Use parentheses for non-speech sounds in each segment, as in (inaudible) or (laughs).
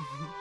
Mm-hmm. (laughs)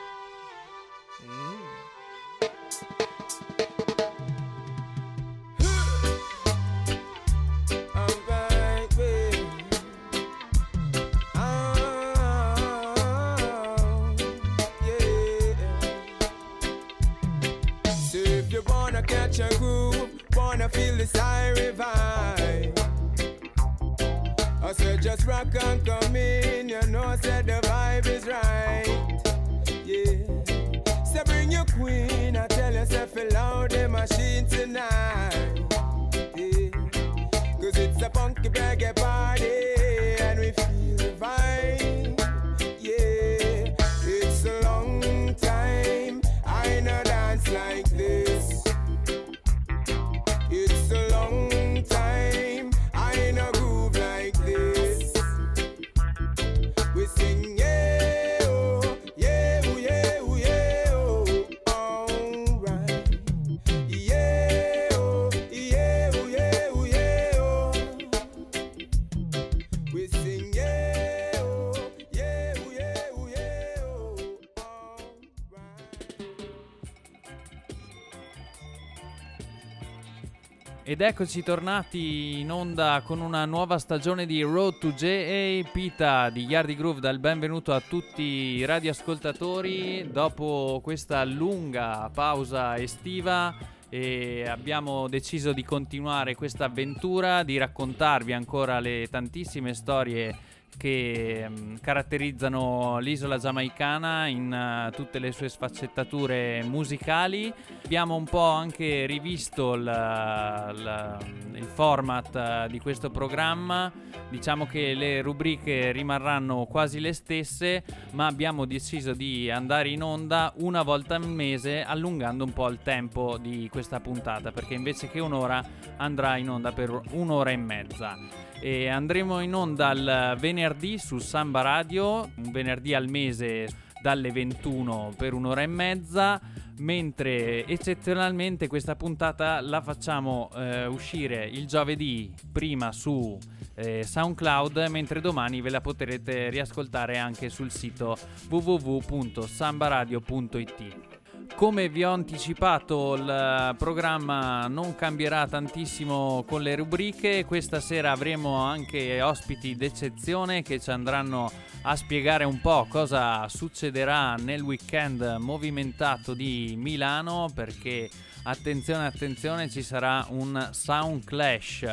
Ed eccoci tornati in onda con una nuova stagione di Road to J.A. Pita di Yardi Groove. Dal benvenuto a tutti i radioascoltatori. Dopo questa lunga pausa estiva e abbiamo deciso di continuare questa avventura, di raccontarvi ancora le tantissime storie che mm, caratterizzano l'isola giamaicana in eh, tutte le sue sfaccettature musicali. Abbiamo un po' anche rivisto il, il- il format eh, di questo programma. Diciamo che le rubriche rimarranno quasi le stesse, ma abbiamo deciso di andare in onda una volta al mese, allungando un po' il tempo di questa puntata, perché invece che un'ora andrà in onda per un'ora e mezza e andremo in onda il venerdì su Samba Radio, un venerdì al mese dalle 21 per un'ora e mezza, mentre eccezionalmente questa puntata la facciamo eh, uscire il giovedì prima su eh, SoundCloud, mentre domani ve la potrete riascoltare anche sul sito www.sambaradio.it. Come vi ho anticipato, il programma non cambierà tantissimo con le rubriche. Questa sera avremo anche ospiti d'eccezione che ci andranno a spiegare un po' cosa succederà nel weekend movimentato di Milano perché attenzione attenzione ci sarà un sound clash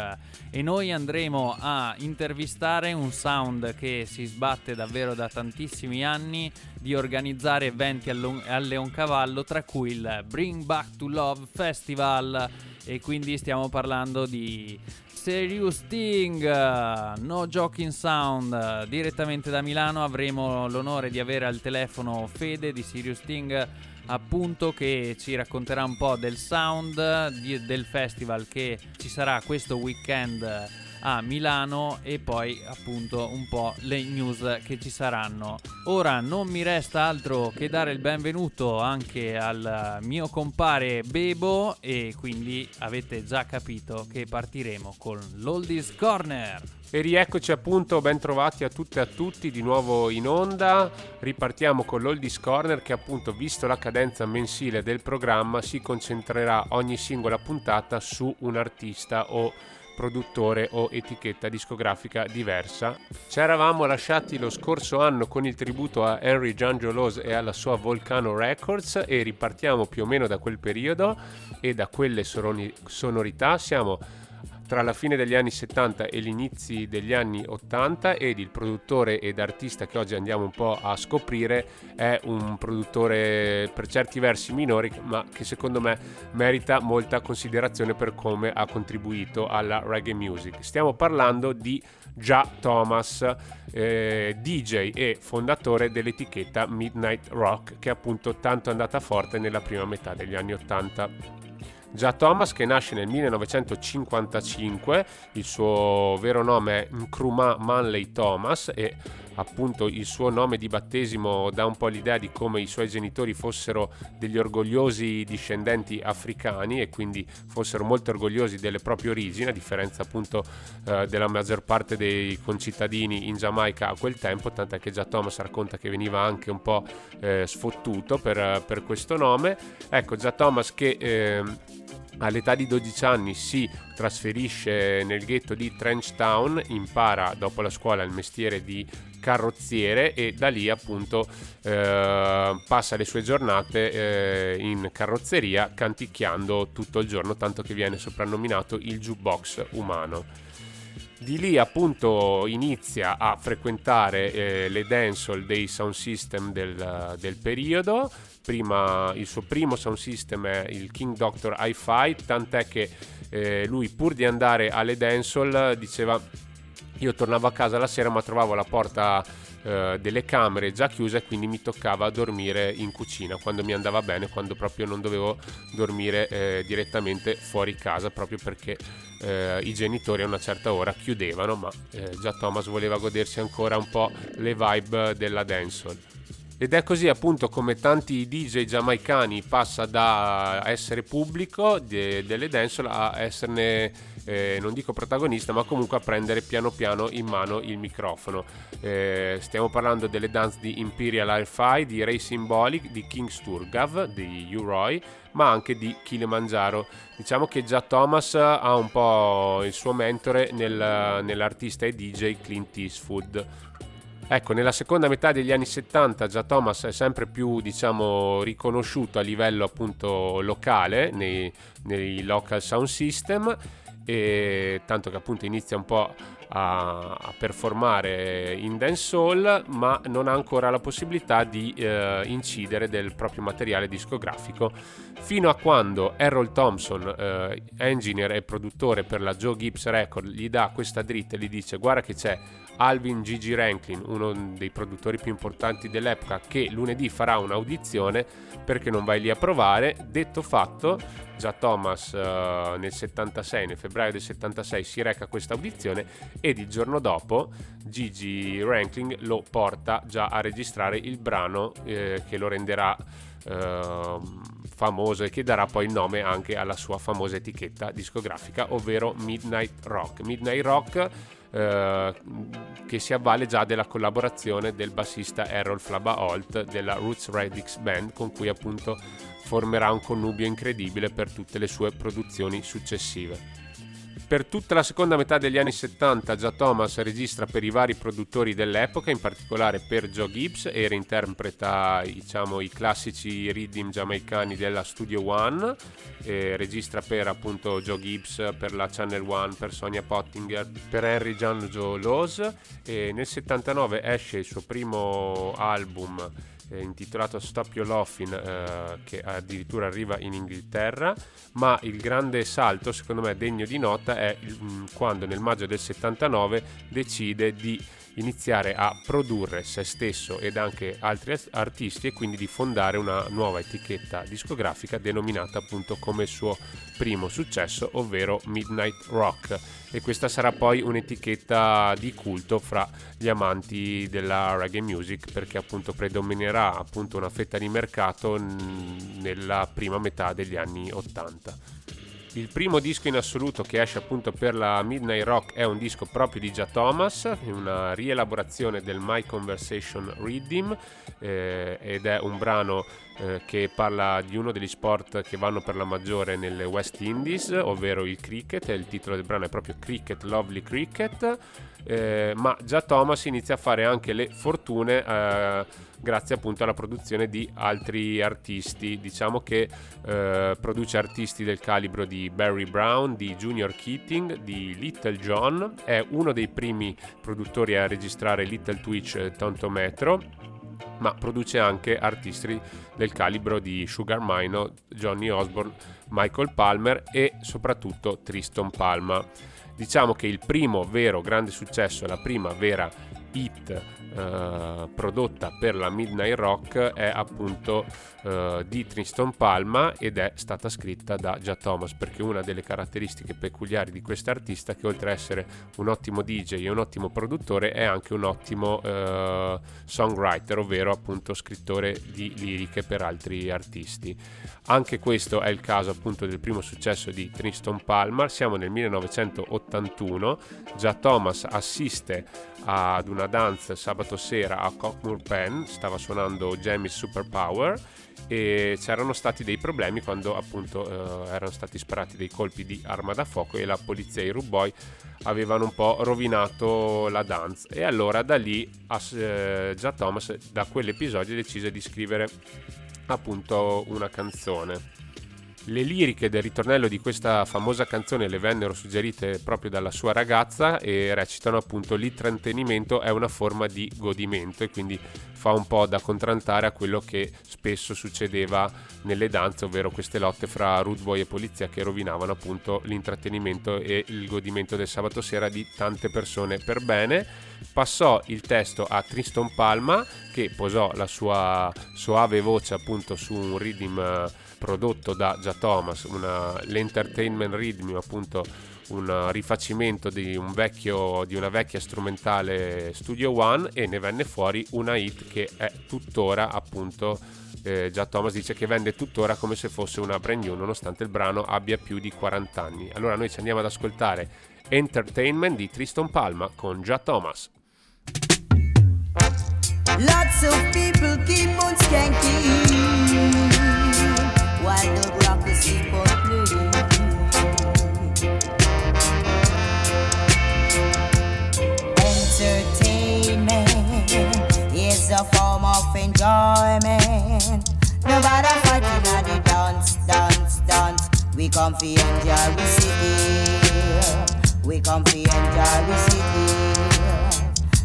e noi andremo a intervistare un sound che si sbatte davvero da tantissimi anni di organizzare eventi a, Lo- a Leoncavallo tra cui il Bring Back to Love Festival. E quindi stiamo parlando di Serious Sting, No Joking Sound, direttamente da Milano avremo l'onore di avere al telefono Fede di Serious Sting appunto che ci racconterà un po' del sound di- del festival che ci sarà questo weekend a Milano e poi appunto un po' le news che ci saranno. Ora non mi resta altro che dare il benvenuto anche al mio compare Bebo e quindi avete già capito che partiremo con l'Oldies Corner. E rieccoci appunto, ben trovati a tutte e a tutti di nuovo in onda. Ripartiamo con l'Oldies Corner che appunto, visto la cadenza mensile del programma, si concentrerà ogni singola puntata su un artista o produttore o etichetta discografica diversa. Ci eravamo lasciati lo scorso anno con il tributo a Henry Giangiolos e alla sua Volcano Records e ripartiamo più o meno da quel periodo e da quelle sonorità. Siamo tra la fine degli anni 70 e gli inizi degli anni 80 ed il produttore ed artista che oggi andiamo un po' a scoprire è un produttore per certi versi minore ma che secondo me merita molta considerazione per come ha contribuito alla reggae music. Stiamo parlando di Ja Thomas, eh, DJ e fondatore dell'etichetta Midnight Rock che appunto tanto è andata forte nella prima metà degli anni 80. Ja Thomas che nasce nel 1955, il suo vero nome è Nkrumah Manley Thomas e appunto il suo nome di battesimo dà un po' l'idea di come i suoi genitori fossero degli orgogliosi discendenti africani e quindi fossero molto orgogliosi delle proprie origini, a differenza appunto eh, della maggior parte dei concittadini in Giamaica a quel tempo, tant'è che già Thomas racconta che veniva anche un po' eh, sfottuto per, per, questo nome. Ecco, già Thomas che eh, all'età di 12 anni si trasferisce nel ghetto di Trenchtown, impara dopo la scuola il mestiere di carrozziere e da lì appunto eh, passa le sue giornate eh, in carrozzeria canticchiando tutto il giorno, tanto che viene soprannominato il jukebox umano. Di lì appunto inizia a frequentare eh, le dancehall dei sound system del, del periodo, prima, il suo primo sound system è il King Doctor Hi-Fi, tant'è che eh, lui pur di andare alle dancehall diceva io tornavo a casa la sera ma trovavo la porta eh, delle camere già chiuse quindi mi toccava dormire in cucina quando mi andava bene, quando proprio non dovevo dormire eh, direttamente fuori casa proprio perché eh, i genitori a una certa ora chiudevano ma eh, già Thomas voleva godersi ancora un po' le vibe della dancehall. Ed è così appunto come tanti DJ giamaicani passa da essere pubblico de- delle dancehall a esserne, eh, non dico protagonista, ma comunque a prendere piano piano in mano il microfono. Eh, stiamo parlando delle dance di Imperial Hi-Fi, di Ray Symbolic, di King Sturgav, di U-Roy, ma anche di Kilimanjaro. Diciamo che già Thomas ha un po' il suo mentore nel, nell'artista e DJ Clint Eastwood. Ecco, nella seconda metà degli anni 70 già Thomas è sempre più, diciamo, riconosciuto a livello appunto locale nei, nei local sound system e tanto che appunto inizia un po' a, a performare in dancehall ma non ha ancora la possibilità di eh, incidere del proprio materiale discografico. Fino a quando Errol Thompson eh, engineer e produttore per la Joe Gibbs Record gli dà questa dritta e gli dice guarda che c'è Alvin Gigi Ranklin, uno dei produttori più importanti dell'epoca, che lunedì farà un'audizione perché non vai lì a provare. Detto fatto, già Thomas uh, nel 76, nel febbraio del 76 si reca a questa audizione ed il giorno dopo Gigi Ranklin lo porta già a registrare il brano eh, che lo renderà uh, famoso e che darà poi il nome anche alla sua famosa etichetta discografica, ovvero Midnight Rock. Midnight Rock eh, che si avvale già della collaborazione del bassista Errol Flabaholt della Roots Radix Band con cui appunto formerà un connubio incredibile per tutte le sue produzioni successive. Per tutta la seconda metà degli anni 70 già Thomas registra per i vari produttori dell'epoca, in particolare per Joe Gibbs e reinterpreta diciamo, i classici rhythm giamaicani della Studio One, registra per appunto Joe Gibbs, per la Channel One, per Sonia Pottinger, per Henry Joe Laws e nel 79 esce il suo primo album eh, intitolato Stop Your Laughing eh, che addirittura arriva in Inghilterra ma il grande salto secondo me degno di nota è mm, quando nel maggio del 79 decide di iniziare a produrre se stesso ed anche altri artisti e quindi di fondare una nuova etichetta discografica denominata appunto come suo primo successo, ovvero Midnight Rock. E questa sarà poi un'etichetta di culto fra gli amanti della reggae music perché appunto predominerà appunto una fetta di mercato nella prima metà degli anni 80. Il primo disco in assoluto che esce appunto per la Midnight Rock è un disco proprio di Gia Thomas, una rielaborazione del My Conversation Rhythm eh, ed è un brano eh, che parla di uno degli sport che vanno per la maggiore nelle West Indies, ovvero il cricket, il titolo del brano è proprio Cricket, Lovely Cricket, eh, ma già Thomas inizia a fare anche le fortune eh, grazie appunto alla produzione di altri artisti. Diciamo che eh, produce artisti del calibro di Barry Brown, di Junior Keating, di Little John, è uno dei primi produttori a registrare Little Twitch Tontometro ma produce anche artisti del calibro di Sugar Mino, Johnny Osborne, Michael Palmer e soprattutto Tristan Palma. Diciamo che il primo vero grande successo, la prima vera hit eh, prodotta per la Midnight Rock è appunto eh, di Tristan Palma ed è stata scritta da Gia Thomas perché una delle caratteristiche peculiari di quest'artista che oltre ad essere un ottimo DJ e un ottimo produttore è anche un ottimo eh, songwriter ovvero appunto scrittore di liriche per altri artisti. Anche questo è il caso appunto del primo successo di Tristan Palmer siamo nel 1981 Gia Thomas assiste ad una dance sabato sera a Cockmoor Pen stava suonando Jamie's Superpower e c'erano stati dei problemi quando appunto eh, erano stati sparati dei colpi di arma da fuoco e la polizia e i ruboi avevano un po' rovinato la dance e allora da lì eh, già Thomas da quell'episodio decise di scrivere appunto una canzone le liriche del ritornello di questa famosa canzone le vennero suggerite proprio dalla sua ragazza e recitano appunto l'intrattenimento è una forma di godimento e quindi fa un po' da contrantare a quello che spesso succedeva nelle danze, ovvero queste lotte fra rude boy e polizia che rovinavano appunto l'intrattenimento e il godimento del sabato sera di tante persone per bene. Passò il testo a Tristan Palma che posò la sua soave voce appunto su un rhythm prodotto da Gia Thomas, una, l'Entertainment Rhythm, appunto un rifacimento di, un vecchio, di una vecchia strumentale Studio One e ne venne fuori una hit che è tuttora appunto eh, Gia Thomas dice che vende tuttora come se fosse una brand new nonostante il brano abbia più di 40 anni allora noi ci andiamo ad ascoltare Entertainment di Tristan Palma con Gia Thomas. Lots of people keep on skanking while. Entertainment is a form of enjoyment. Nobody fighting at the dance, dance, dance. We come for enjoy, we see We come enjoy, we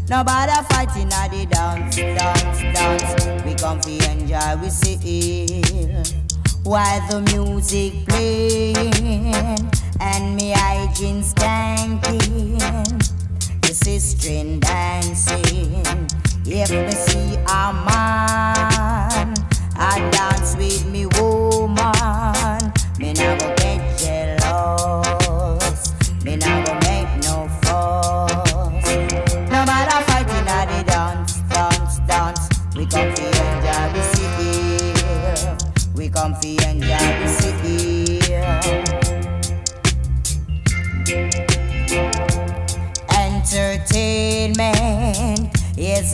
Nobody fighting at the dance, dance, dance. We come for enjoy, we see while the music playing and me hygiene skanking, the sister dancing. If me see a man, I dance with me woman, me never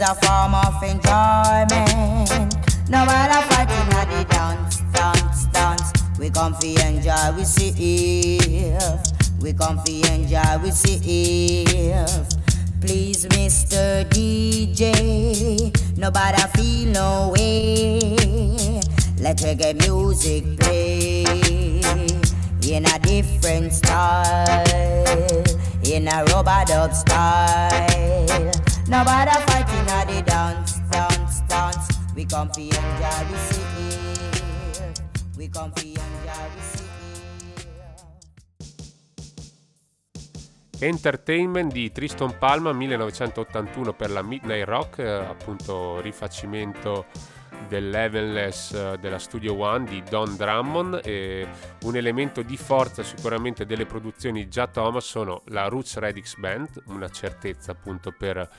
a form of enjoyment. No matter fighting at the dance, dance, dance. We come fi enjoy we see. if. We come fi enjoy we see. if. Please, Mr. DJ, nobody feel no way. Let reggae music play in a different style, in a rubber dub style. Nobody fighting at the dance, dance, dance. We come for enjoy the city. We come for enjoy the city. Entertainment di Tristan Palma 1981 per la Midnight Rock, eh, appunto rifacimento dell'Evenless eh, della Studio One di Don Drummond e un elemento di forza sicuramente delle produzioni già Thomas sono la Roots Redix Band, una certezza appunto per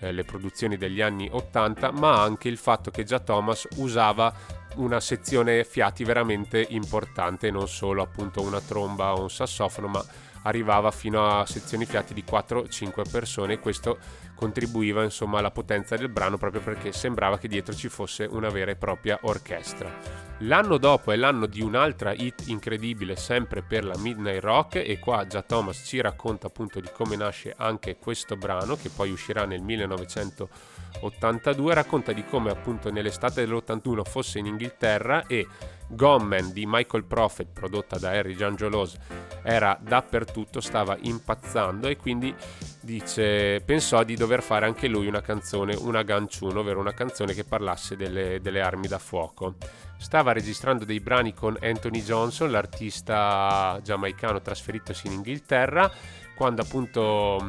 eh, le produzioni degli anni 80, ma anche il fatto che già Thomas usava una sezione fiati veramente importante, non solo appunto una tromba o un sassofono, ma arrivava fino a sezioni fiati di 4-5 persone e questo contribuiva insomma alla potenza del brano proprio perché sembrava che dietro ci fosse una vera e propria orchestra. L'anno dopo è l'anno di un'altra hit incredibile sempre per la Midnight Rock e qua già Thomas ci racconta appunto di come nasce anche questo brano che poi uscirà nel 1982, racconta di come appunto nell'estate dell'81 fosse in Inghilterra e Gomman di Michael Prophet prodotta da Harry Giangiolos era dappertutto, stava impazzando e quindi dice, pensò di dover fare anche lui una canzone, una ganciuno, ovvero una canzone che parlasse delle, delle armi da fuoco. Stava registrando dei brani con Anthony Johnson, l'artista giamaicano trasferitosi in Inghilterra quando appunto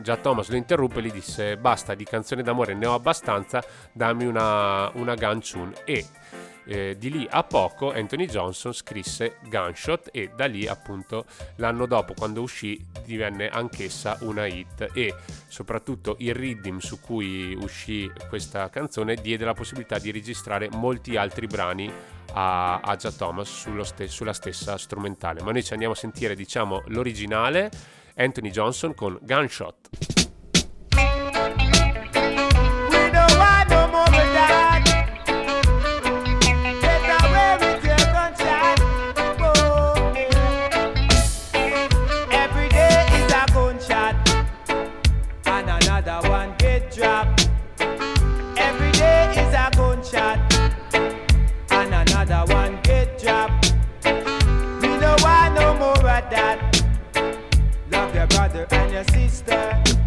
già Thomas lo interruppe gli disse basta di canzone d'amore ne ho abbastanza dammi una, una tune e eh, di lì a poco Anthony Johnson scrisse Gunshot e da lì appunto l'anno dopo quando uscì divenne anch'essa una hit e soprattutto il rhythm su cui uscì questa canzone diede la possibilità di registrare molti altri brani a, a Già Thomas ste- sulla stessa strumentale. Ma noi ci andiamo a sentire diciamo l'originale Anthony Johnson con Gunshot brother and your sister.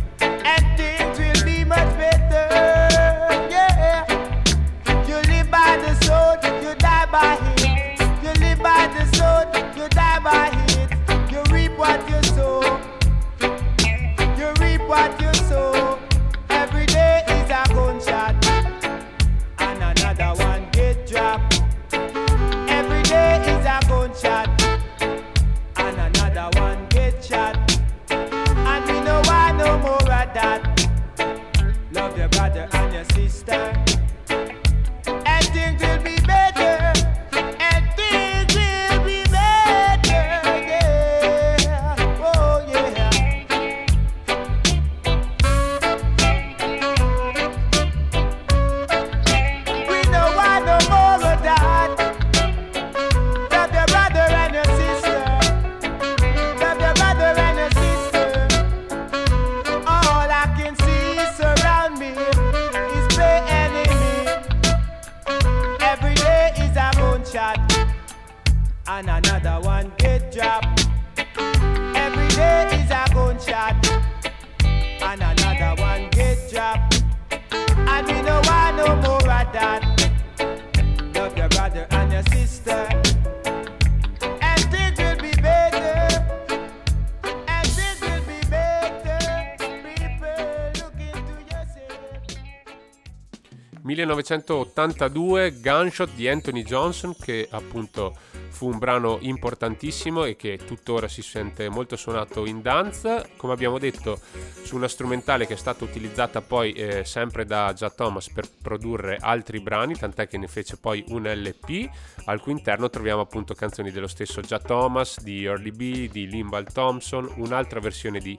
Gunshot di Anthony Johnson che appunto fu un brano importantissimo e che tuttora si sente molto suonato in dance, come abbiamo detto su una strumentale che è stata utilizzata poi eh, sempre da Jack Thomas per produrre altri brani, tant'è che ne fece poi un LP al cui interno troviamo appunto canzoni dello stesso Jack Thomas, di Early B, di Limbal Thompson, un'altra versione di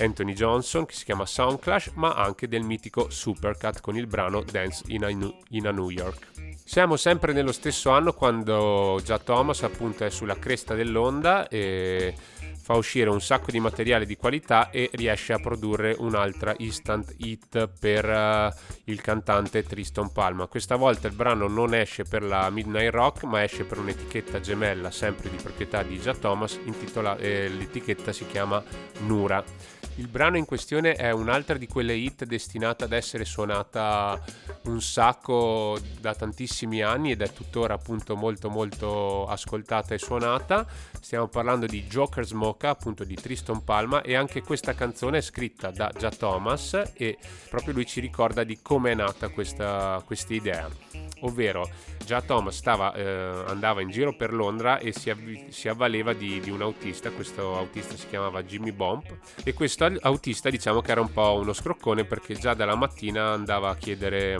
Anthony Johnson che si chiama Soundclash, ma anche del mitico Supercut con il brano Dance in a, in a New York. Siamo sempre nello stesso anno quando già Thomas appunto è sulla cresta dell'onda e fa uscire un sacco di materiale di qualità e riesce a produrre un'altra instant hit per uh, il cantante Tristan Palma. Questa volta il brano non esce per la Midnight Rock ma esce per un'etichetta gemella sempre di proprietà di Già Thomas, intitola- eh, l'etichetta si chiama Nura. Il brano in questione è un'altra di quelle hit destinata ad essere suonata un sacco da tantissimi anni ed è tuttora appunto molto molto ascoltata e suonata. Stiamo parlando di Joker's Mocha, appunto di Tristan Palma e anche questa canzone è scritta da Già Thomas e proprio lui ci ricorda di come è nata questa idea ovvero già Thomas stava, eh, andava in giro per Londra e si, avv- si avvaleva di, di, un autista, questo autista si chiamava Jimmy Bomb e questo autista diciamo che era un po' uno scroccone perché già dalla mattina andava a chiedere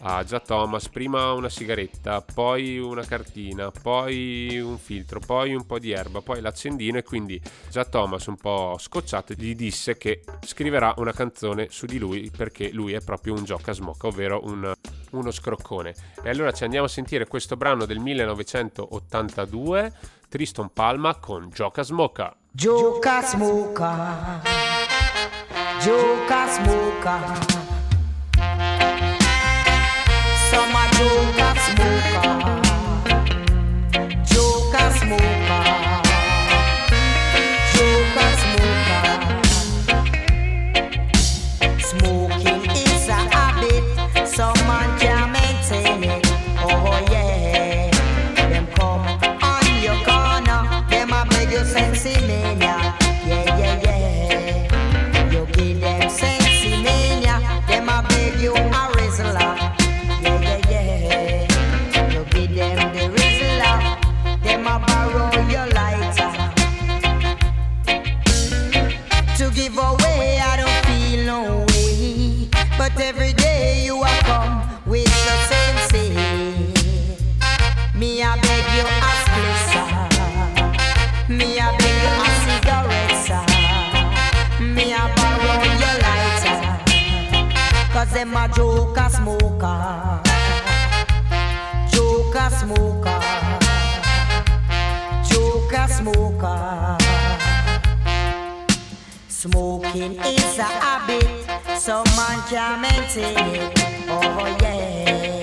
a Già Thomas prima una sigaretta, poi una cartina, poi un filtro, poi un po' di erba, poi l'accendino e quindi Già Thomas un po' scocciato gli disse che scriverà una canzone su di lui perché lui è proprio un gioca smocca, ovvero un, uno scroccone. E allora ci andiamo a sentire questo brano del 1982, Tristan Palma con Gioca Smoca. Gioca Smoca. Gioca Smoca. Some a joke smoker. Smoking is a habit, some man can maintain it. Oh yeah,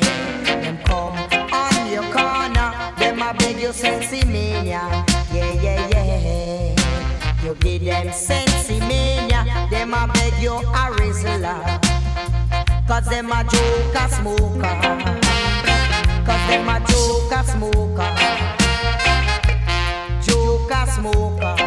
them come on your corner, them a beg you sensei. Yeah yeah yeah, you give them sensei them a beg you a rizzler. Cause them a joker a smoker. Cause them a joker smoker. joker smoker.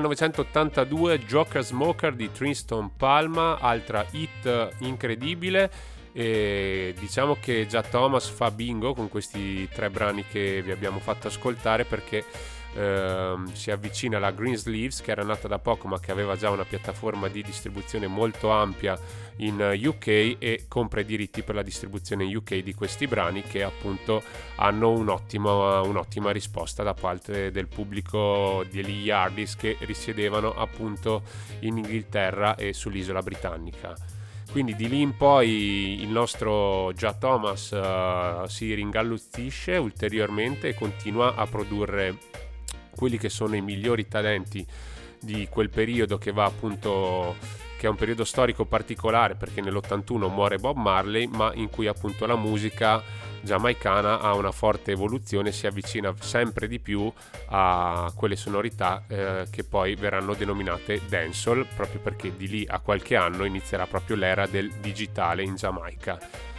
1982 Joker Smoker di Tristan Palma, altra hit incredibile. E diciamo che già Thomas fa bingo con questi tre brani che vi abbiamo fatto ascoltare perché Ehm, si avvicina la Green Sleeves che era nata da poco ma che aveva già una piattaforma di distribuzione molto ampia in UK e compra i diritti per la distribuzione in UK di questi brani che appunto hanno un'ottima, un'ottima risposta da parte del pubblico degli Yardis che risiedevano appunto in Inghilterra e sull'isola britannica. Quindi di lì in poi il nostro Già Thomas uh, si ringalluzisce ulteriormente e continua a produrre quelli che sono i migliori talenti di quel periodo che va appunto che è un periodo storico particolare perché nell'81 muore Bob Marley ma in cui appunto la musica giamaicana ha una forte evoluzione si avvicina sempre di più a quelle sonorità eh, che poi verranno denominate dancehall proprio perché di lì a qualche anno inizierà proprio l'era del digitale in Giamaica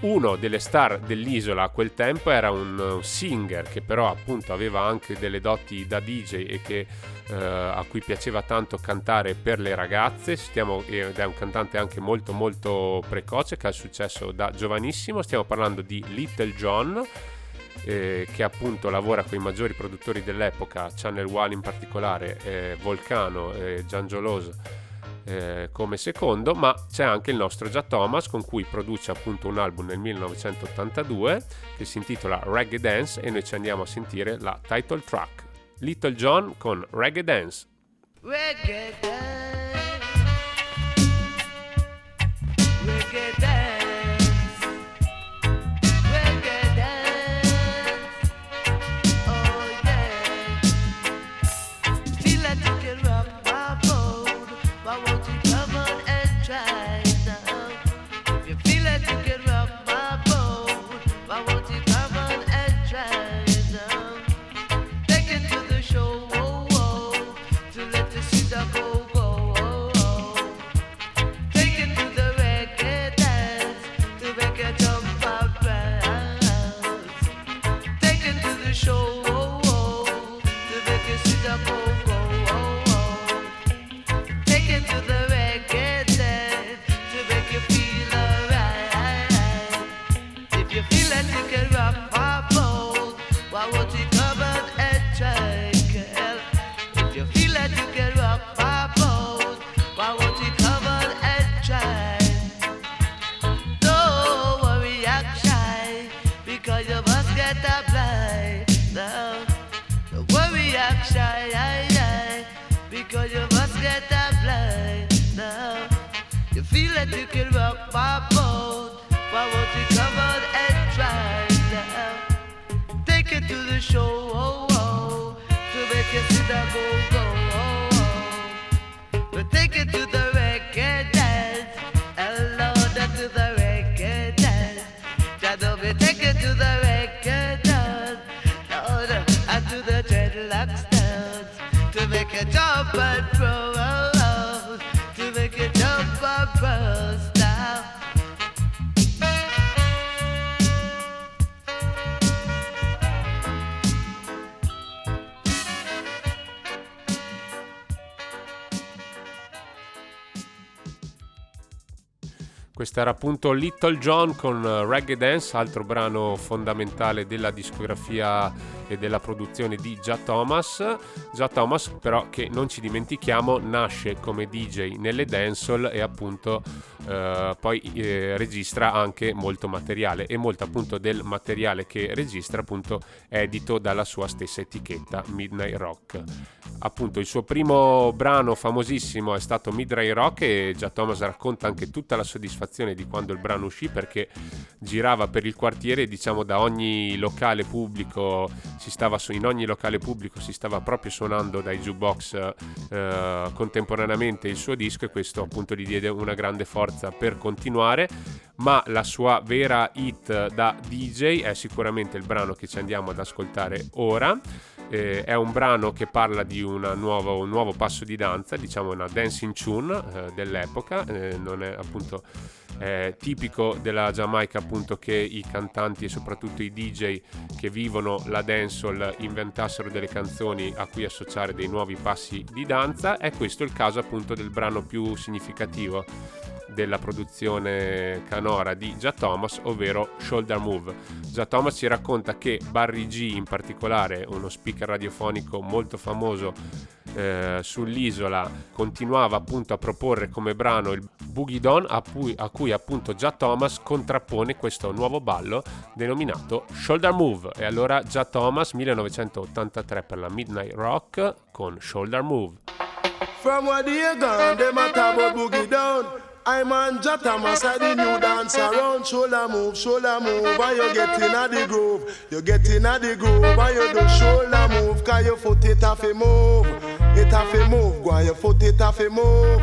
uno delle star dell'isola a quel tempo era un singer che però appunto aveva anche delle doti da DJ e che, eh, a cui piaceva tanto cantare per le ragazze. Stiamo, ed è un cantante anche molto molto precoce che ha successo da giovanissimo. Stiamo parlando di Little John eh, che appunto lavora con i maggiori produttori dell'epoca Channel One in particolare eh, Volcano e Giangioloso eh, come secondo, ma c'è anche il nostro Già Thomas con cui produce appunto un album nel 1982 che si intitola Reggae Dance e noi ci andiamo a sentire la title track. Little John con Reggae Dance. Reggae Dance. get Questo era appunto Little John con eh, Reggae Dance, altro brano fondamentale della discografia e della produzione di Già Thomas. Già Thomas però che non ci dimentichiamo nasce come DJ nelle dancehall e appunto eh, poi eh, registra anche molto materiale e molto appunto del materiale che registra appunto è edito dalla sua stessa etichetta Midnight Rock. Appunto il suo primo brano famosissimo è stato Midnight Rock e Già Thomas racconta anche tutta la soddisfazione di quando il brano uscì perché girava per il quartiere diciamo da ogni locale pubblico si stava su, in ogni locale pubblico si stava proprio suonando dai jukebox eh, contemporaneamente il suo disco e questo appunto gli diede una grande forza per continuare. Ma la sua vera hit da DJ è sicuramente il brano che ci andiamo ad ascoltare ora eh, è un brano che parla di nuova, un nuovo passo di danza, diciamo una dancing tune eh, dell'epoca, eh, non è appunto è tipico della Giamaica appunto che i cantanti e soprattutto i DJ che vivono la dancehall inventassero delle canzoni a cui associare dei nuovi passi di danza. È questo il caso appunto del brano più significativo della produzione canora di Già Thomas, ovvero Shoulder Move. Già Thomas ci racconta che Barry G, in particolare uno speaker radiofonico molto famoso eh, sull'isola, continuava appunto a proporre come brano il Boogie Don, a cui, a cui appunto Già Thomas contrappone questo nuovo ballo denominato Shoulder Move. E allora Già Thomas 1983 per la Midnight Rock con Shoulder Move. From what you gone, them a talk about boogie down. I'm on Jatama side the new dance around. Shoulder move, shoulder move While you get in a the groove. You get in a the groove While you do shoulder move Cause your foot it have to move. It have to move on your foot it have to move.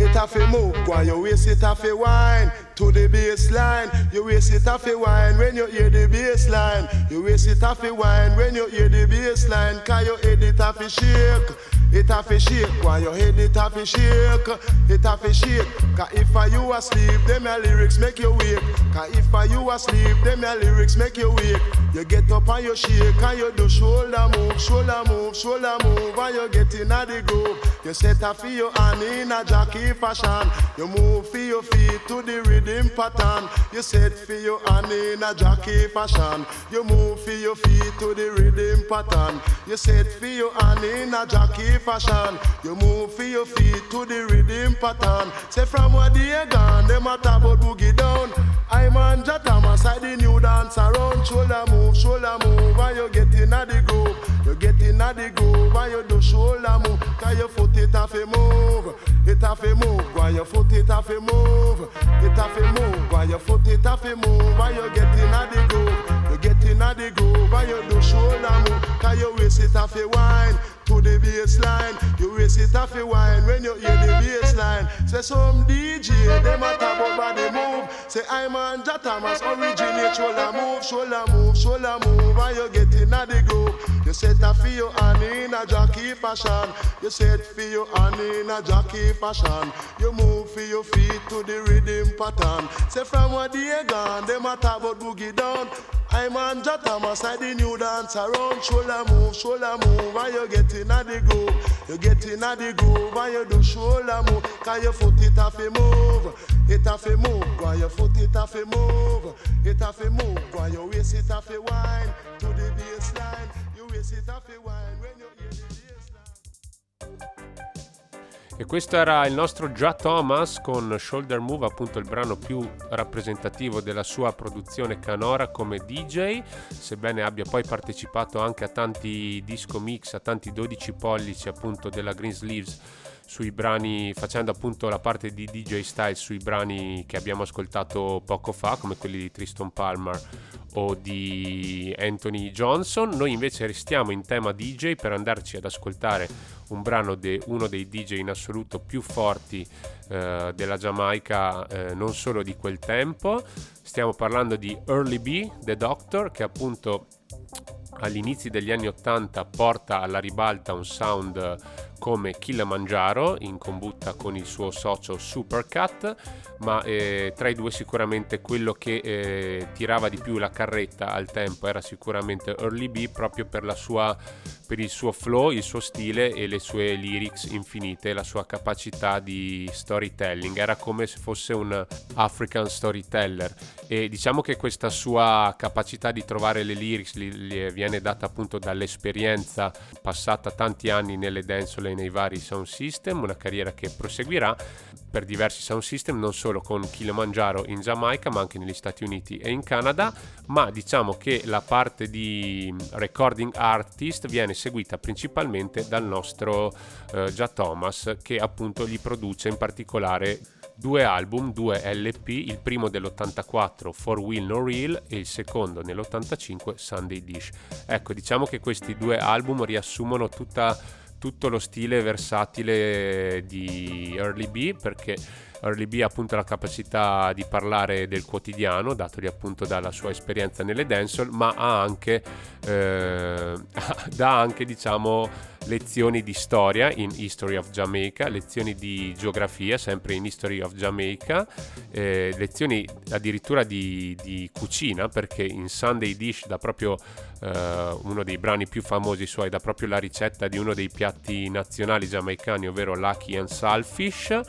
It have to move on your waist it have to wine To the baseline You waist it have to wine When you hear the baseline You waist it have to wine When you hear the baseline Cause your head it have to shake it have to shake, why your head it have to shake, it have to shake. Cause if are you asleep, them your lyrics make you wake. Cause if are you asleep, them your lyrics make you wake. You get up and you shake and you do shoulder move, shoulder move, shoulder move, and you get in a the groove. You set up for your hand in a jockey fashion. You move for your feet to the rhythm pattern. You set for your hand in a jockey fashion. You move for your feet to the rhythm pattern. You set for your hand in a jockey fashion. You move for your feet to the rhythm pattern. Say from where they gone, them a about boogie down. I'm on Jatama side the new dance around. Shoulder move, shoulder move, and you get in the groove. You get in the groove, and you do shoulder move. Cause your foot it have to move, it have to move. While your foot it have to move, it have to move. While your foot it have to move, and you get in a the groove. You get in a the groove, and you do shoulder move. Cause your waist it have to wine to the baseline. You waist it off your wine when you hear the baseline. Say some DJ, them a talk about body move. Say I'm on Jatamas, originate shoulder move, shoulder move, shoulder move, and you get in the groove. You set a for your hand in a jockey fashion. You set for your hand in a jockey fashion. You move for your feet to the rhythm pattern. Say from where they gone, them a talk about boogie down. I'm on Jatama side the new dance around shoulder move, shoulder move, and you get in the groove. You get in the groove and you do shoulder move, cause your foot it have to move, it have to move, while your foot it have to move, it have to move, while your waist it have to wine to the baseline, your waist it have to wine when you hear the. E questo era il nostro Già Thomas con Shoulder Move, appunto il brano più rappresentativo della sua produzione canora come DJ, sebbene abbia poi partecipato anche a tanti disco mix, a tanti 12 pollici appunto della Green Sleeves sui brani, facendo appunto la parte di DJ style sui brani che abbiamo ascoltato poco fa, come quelli di Tristan Palmer o di Anthony Johnson. Noi invece restiamo in tema DJ per andarci ad ascoltare un brano di uno dei DJ in assoluto più forti eh, della Giamaica, eh, non solo di quel tempo. Stiamo parlando di Early B, The Doctor, che appunto agli inizi degli anni 80 porta alla ribalta un sound come Kilimanjaro in combutta con il suo socio Supercat, ma eh, tra i due sicuramente quello che eh, tirava di più la carretta al tempo era sicuramente Early B proprio per, sua, per il suo flow, il suo stile e le sue lyrics infinite, la sua capacità di storytelling, era come se fosse un African storyteller. E diciamo che questa sua capacità di trovare le lyrics gli, gli viene data appunto dall'esperienza passata tanti anni nelle dancehall nei vari sound system, una carriera che proseguirà per diversi sound system, non solo con Kilimanjaro in Giamaica, ma anche negli Stati Uniti e in Canada, ma diciamo che la parte di recording artist viene seguita principalmente dal nostro eh, Gia Thomas, che appunto gli produce in particolare due album, due LP, il primo dell'84 For Will No Real e il secondo nell'85 Sunday Dish. Ecco, diciamo che questi due album riassumono tutta tutto lo stile versatile di Early B perché Early B ha appunto la capacità di parlare del quotidiano, datogli appunto dalla sua esperienza nelle dancehall, ma ha anche, eh, (laughs) dà anche diciamo lezioni di storia in History of Jamaica, lezioni di geografia sempre in History of Jamaica, eh, lezioni addirittura di, di, cucina perché in Sunday Dish dà proprio eh, uno dei brani più famosi suoi, dà proprio la ricetta di uno dei piatti nazionali giamaicani, ovvero Lucky and Salfish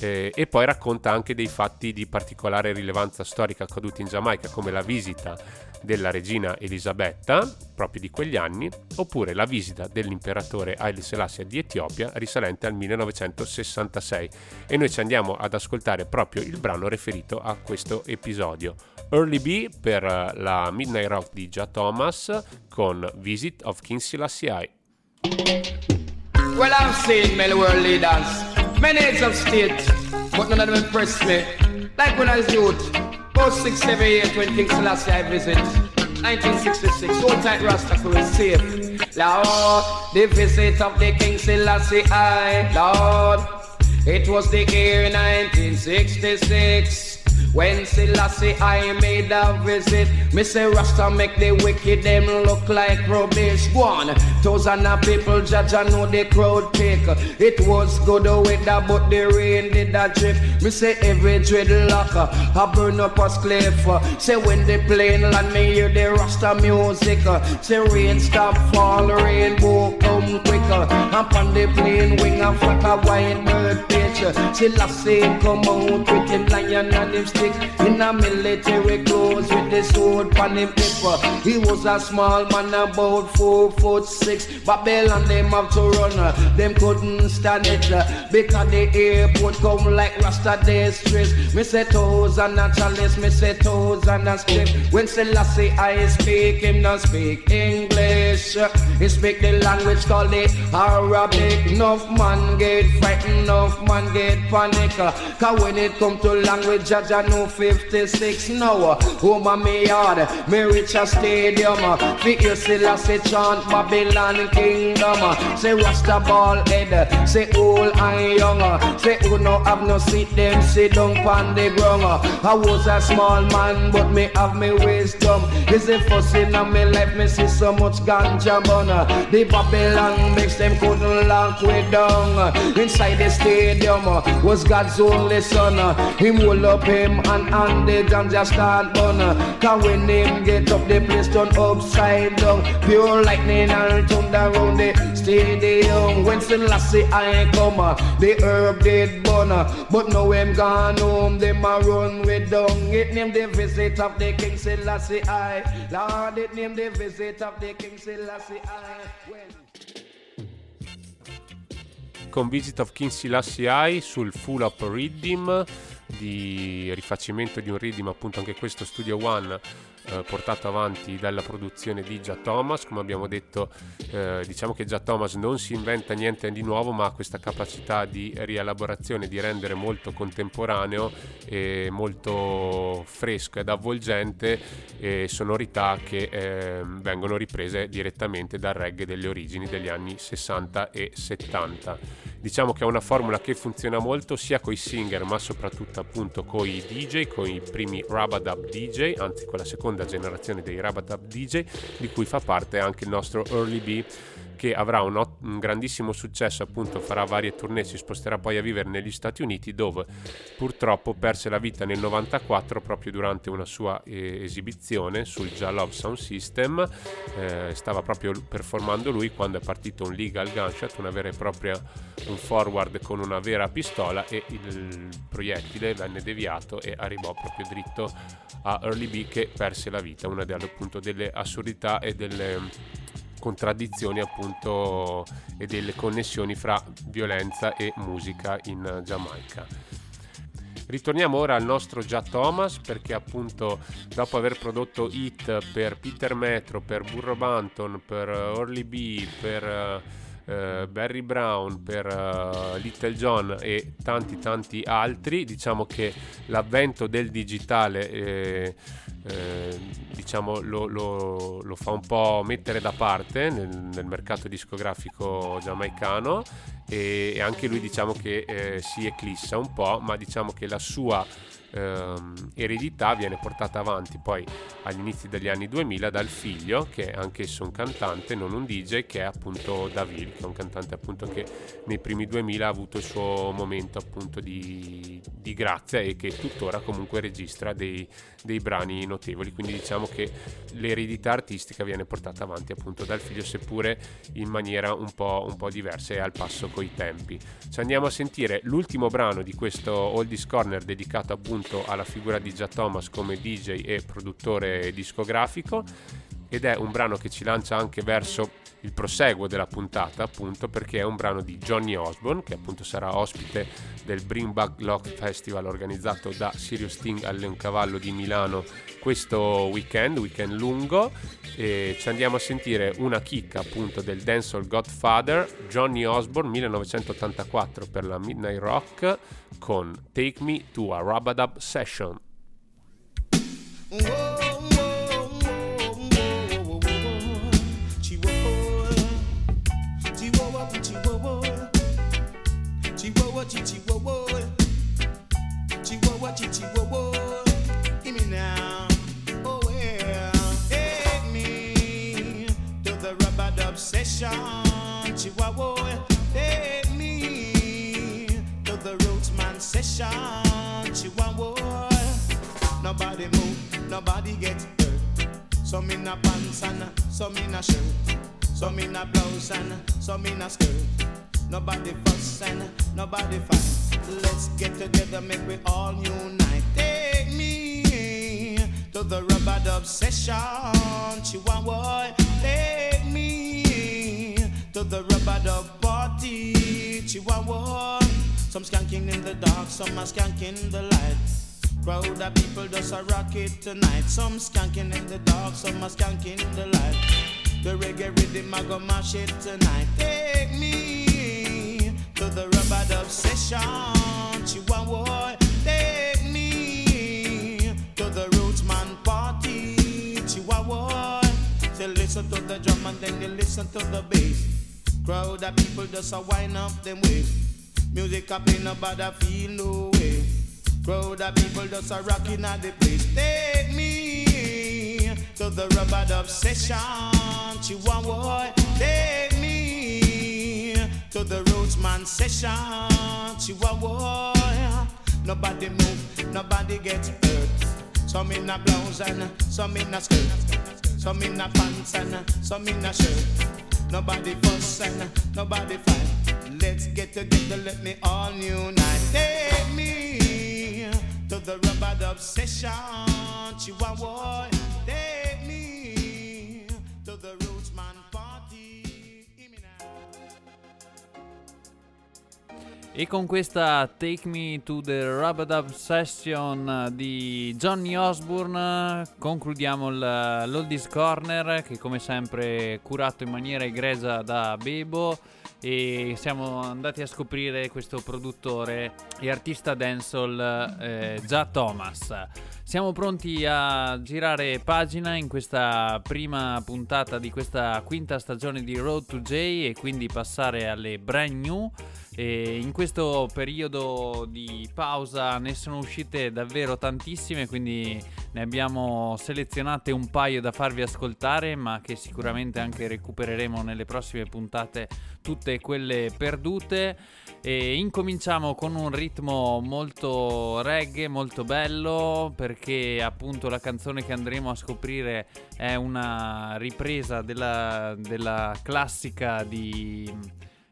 eh, e poi racconta anche dei fatti di particolare rilevanza storica accaduti in Giamaica come la visita della regina Elisabetta proprio di quegli anni oppure la visita dell'imperatore Haile Selassie di Etiopia risalente al 1966 e noi ci andiamo ad ascoltare proprio il brano riferito a questo episodio. Early B per eh, la Midnight Rock di Gia Thomas con Visit of King Selassie Well I've seen many world leaders Many heads of state, but none of them impressed me. Like when I was youth, about six, seven years when King Selassie I visit. 1966, so tight Rasta for safe. Lord, the visit of the King Selassie I, Lord, it was the year 1966. When Selassie I made a visit, me say Rasta make the wicked them look like rubbish. One thousand of people judge I know the crowd pick. It was good weather, but the rain did a drip. Me say every dreadlock I burn up a cliff. Say when the plane land, me hear the Rasta music. Say rain stop fall, rainbow come quicker. Up on the plane wing I flock a white bird pitch. Selassie come out with him lion and him stick in a military clothes with the sword on him hip. He was a small man about four foot six. Babylon them have to run, uh, them couldn't stand it uh, because the airport come like Rasta distress. Me say toes and a chalice, me say toes and a strip. When Selassie I speak, him not speak English. He speak the language called the Arabic. Enough man get frightened, enough man get panic. Cause when it come to language, judge I know 56 now. Uh, Home of me yard, me reach a stadium. Uh. You still a say chant Babylon kingdom. Uh. Say Rasta ball head, say old and young. Say who no have no seat, them sit down on the ground. I was a small man, but me have me wisdom. Is it fussing on me life, me see so much ganja bun. The Babylon makes them couldn't lock way down. Inside the stadium was God's only son. Him will up him and and the ganja start burn. Cause when him get up, the place turn upside down. Pure lightning and thunder round the stadium. When Selassie I ain't come, the herb did burn. But now him gone home, them a run with dung. It name the visit of the King Selassie I. Lord, it name the visit of the King Selassie I. When con Visit of King Selassie I sul Full Up Rhythm di rifacimento di un riddim, appunto anche questo Studio One eh, portato avanti dalla produzione di Già Thomas. Come abbiamo detto, eh, diciamo che Già Thomas non si inventa niente di nuovo, ma ha questa capacità di rielaborazione, di rendere molto contemporaneo e molto fresco ed avvolgente e sonorità che eh, vengono riprese direttamente dal reggae delle origini degli anni 60 e 70 diciamo che è una formula che funziona molto sia con i singer ma soprattutto appunto con i DJ, con i primi Rabadab DJ, anzi con la seconda generazione dei Rabadab DJ di cui fa parte anche il nostro Early B che avrà un, un, grandissimo successo, appunto farà varie tournée, si sposterà poi a vivere negli Stati Uniti dove purtroppo perse la vita nel 94 proprio durante una sua eh, esibizione sul Già Love Sound System, eh, stava proprio performando lui quando è partito un legal gunshot, una vera e propria un forward con una vera pistola e il proiettile venne deviato e arrivò proprio dritto a Early B che perse la vita, una delle, appunto delle assurdità e delle contraddizioni appunto e delle connessioni fra violenza e musica in Giamaica. Ritorniamo ora al nostro Già Thomas perché appunto dopo aver prodotto hit per Peter Metro, per Burro Banton, per Orly B, per uh, Barry Brown, per uh, Little John e tanti tanti altri, diciamo che l'avvento del digitale eh, eh, diciamo lo, lo, lo, fa un po' mettere da parte nel, nel mercato discografico giamaicano e, e, anche lui diciamo che eh, si eclissa un po' ma diciamo che la sua ehm, eredità viene portata avanti poi agli inizi degli anni 2000 dal figlio che è anch'esso un cantante, non un DJ, che è appunto Davil, che è un cantante appunto che nei primi 2000 ha avuto il suo momento appunto di, di grazia e che tuttora comunque registra dei, dei brani notevoli, quindi diciamo che l'eredità artistica viene portata avanti appunto dal figlio seppure in maniera un po', un po diversa e al passo coi tempi. Ci andiamo a sentire l'ultimo brano di questo Oldies Corner dedicato appunto alla figura di Già Thomas come DJ e produttore discografico ed è un brano che ci lancia anche verso il proseguo della puntata appunto perché è un brano di Johnny Osborne che appunto sarà ospite del Bring Back Lock Festival organizzato da Sirius Sting al Leoncavallo di Milano questo weekend, weekend lungo e ci andiamo a sentire una chicca appunto del dancehall Godfather Johnny Osborne 1984 per la Midnight Rock con Take Me to a Rabadab Session Whoa. Session, Chihuahua, take me to the rootsman session, Chihuahua. Nobody move, nobody get hurt. Some in a pants and some in a shirt, some in a blouse and some in a skirt. Nobody fuss and nobody fight. Let's get together, make we all unite. Take me to the rubber dub session, Chihuahua. Take me to the rubber dub party, Chihuahua. Some skanking in the dark, some are skanking in the light. Crowd of people just a rock it tonight. Some skanking in the dark, some are skanking in the light. The reggae rhythm I go mash it tonight. Take me to the rubber dub session. Chihuahua, take me to the roots man party. Chihuahua, say listen to the drum and then you listen to the bass. Crowd of people just a wind up them waist. Music up in a nobody feel no way. Crowd of people just a rocking at the place. Take me to the rubber dub session. Chihuahua, take me to the Rootsman session. Chihuahua. Nobody move, nobody gets hurt. Some in a blouse and some in a skirt. Some in a pants and some in a shirt. Nobody fuss and nobody fight. Let's get together, let me all unite. Take me to the rubber dub session. Chihuahua. E con questa Take Me to the Rubadub Session di Johnny Osbourne concludiamo l'Oldies Corner che come sempre è curato in maniera egregia da Bebo e siamo andati a scoprire questo produttore e artista dancehall eh, già Thomas. Siamo pronti a girare pagina in questa prima puntata di questa quinta stagione di Road to J e quindi passare alle brand new. E in questo periodo di pausa ne sono uscite davvero tantissime, quindi ne abbiamo selezionate un paio da farvi ascoltare, ma che sicuramente anche recupereremo nelle prossime puntate tutte quelle perdute. E incominciamo con un ritmo molto reggae, molto bello, perché appunto la canzone che andremo a scoprire è una ripresa della, della classica di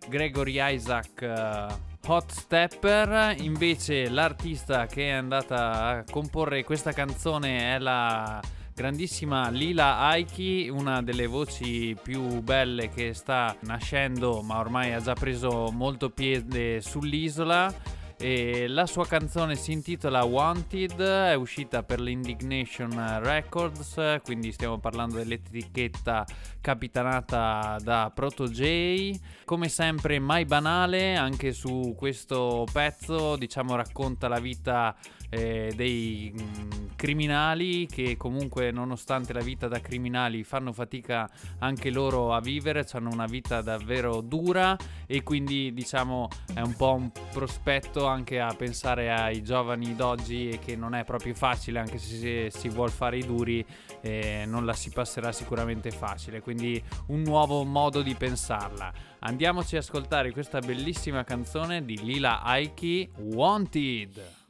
Gregory Isaac eh, Hot Stepper. Invece l'artista che è andata a comporre questa canzone è la grandissima Lila Aiki, una delle voci più belle che sta nascendo, ma ormai ha già preso molto piede sull'isola. E la sua canzone si intitola Wanted, è uscita per l'Indignation Records, quindi stiamo parlando dell'etichetta capitanata da Proto J. Come sempre mai banale, anche su questo pezzo diciamo racconta la vita eh, dei mm, criminali che comunque nonostante la vita da criminali fanno fatica anche loro a vivere, hanno una vita davvero dura e quindi diciamo è un po' un prospetto anche a pensare ai giovani d'oggi e che non è proprio facile anche se si vuol fare i duri eh, non la si passerà sicuramente facile. Quindi un nuovo modo di pensarla. Andiamoci ad ascoltare questa bellissima canzone di Lila Aiki Wanted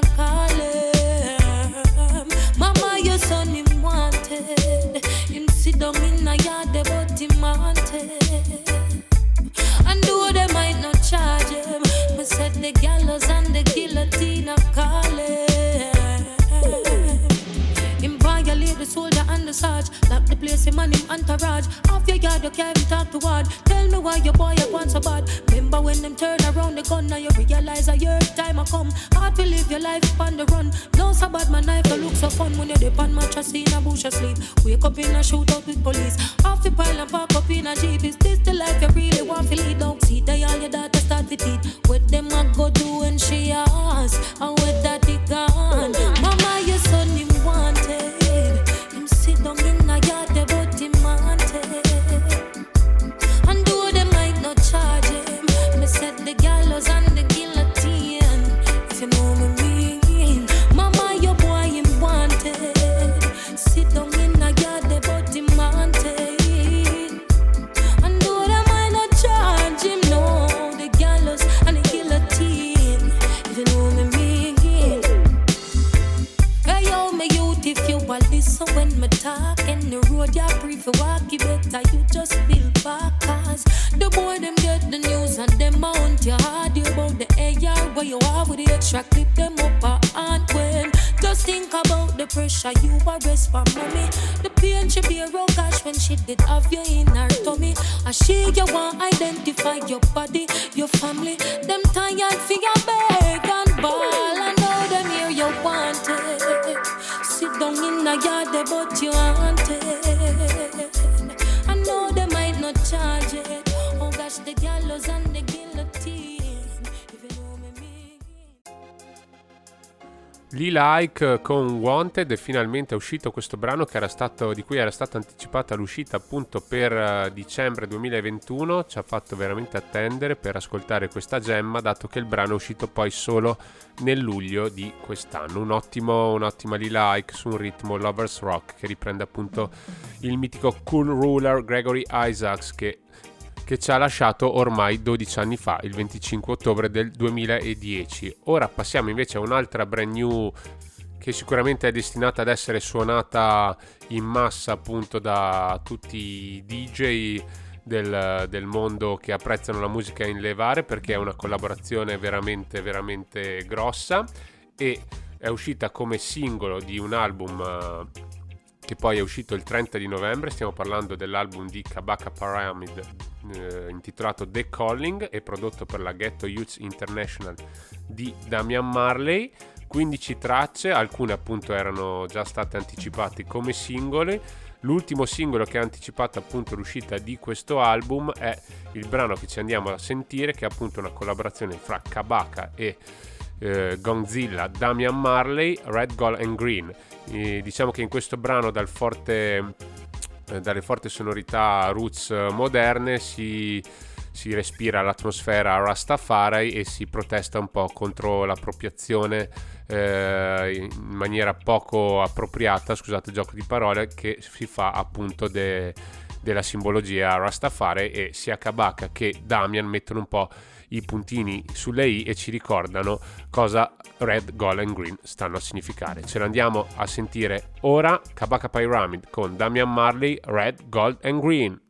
guillotine. Mama, him sit down in yard, but wanted. They might not charge him, the gallows and the guillotine. Him violate the soldier and the sarge. Lock the place, him and him entourage. Your yard, you can't talk to ward. Tell me why your boy you want so bad. Remember when them turn around the gun, now you realize a year time a come. Hard to live your life on the run. No so bad, my knife don't look so fun when you dip on mattress in a bush asleep. Wake up in a shootout with police. Off the pile and park up in a jeep. Is this the life you really want to lead? Don't see they all your daughter start to teach. What them a go do when she ask? She you want identify your body, your family. Them tired for your beg and ball I know them here you wanted. Sit down in the yard, but you wanted. Lee Like con Wanted e finalmente è uscito questo brano che era stato, di cui era stata anticipata l'uscita appunto per eh, dicembre 2021 ci ha fatto veramente attendere per ascoltare questa gemma dato che il brano è uscito poi solo nel luglio di quest'anno. Un ottimo, un'ottima Lee Like su un ritmo Lovers Rock che riprende appunto il mitico Cool Ruler Gregory Isaacs che che ci ha lasciato ormai 12 anni fa, il 25 ottobre del 2010. Ora passiamo invece a un'altra brand new che sicuramente è destinata ad essere suonata in massa appunto da tutti i DJ del, del, mondo che apprezzano la musica in levare perché è una collaborazione veramente veramente grossa e è uscita come singolo di un album uh, che poi è uscito il 30 di novembre stiamo parlando dell'album di Kabaka Pyramid uh, intitolato The Calling e prodotto per la Ghetto Youth International di Damian Marley. 15 tracce alcune appunto erano già state anticipate come singole. L'ultimo singolo che ha anticipato appunto l'uscita di questo album è il brano che ci andiamo a sentire, che è appunto una collaborazione fra Kabaka e eh, Gonzilla, Damian Marley, Red, Gold and Green. E diciamo che in questo brano dal forte, eh, dalle forti sonorità roots moderne si si respira l'atmosfera Rastafari e si protesta un po' contro l'appropriazione eh, in maniera poco appropriata, scusate il gioco di parole, che si fa appunto de, della simbologia Rastafari e sia Kabaka che Damian mettono un po' i puntini sulle i e ci ricordano cosa red, gold and green stanno a significare. Ce l'andiamo a sentire ora Kabaka Pyramid con Damian Marley, red, gold and green.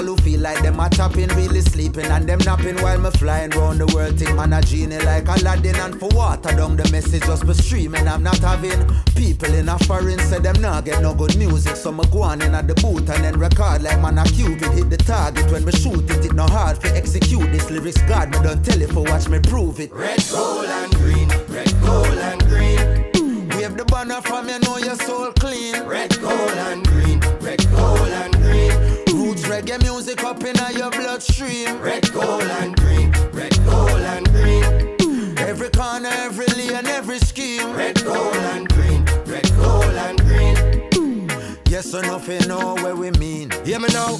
All who feel like them are tapping, really sleeping and them napping while me flying round the world. Think man a genie like Aladdin and for water down the message just be streaming. I'm not having people in a foreign say them not get no good music. So me go on in at the booth and then record like man a cupid hit the target when me shoot it. It no hard to execute this lyrics. God me don't tell it for watch me prove it. Red, gold and green, red, gold and green. Wave the banner from you know your soul clean. Red, gold, and green. Reggae music up in your bloodstream. Red, gold, and green. Red, gold, and green. Every corner, every lane, every scheme. Red, gold, and green. Red, gold, and green. Yes, enough you know where we mean. Hear me now.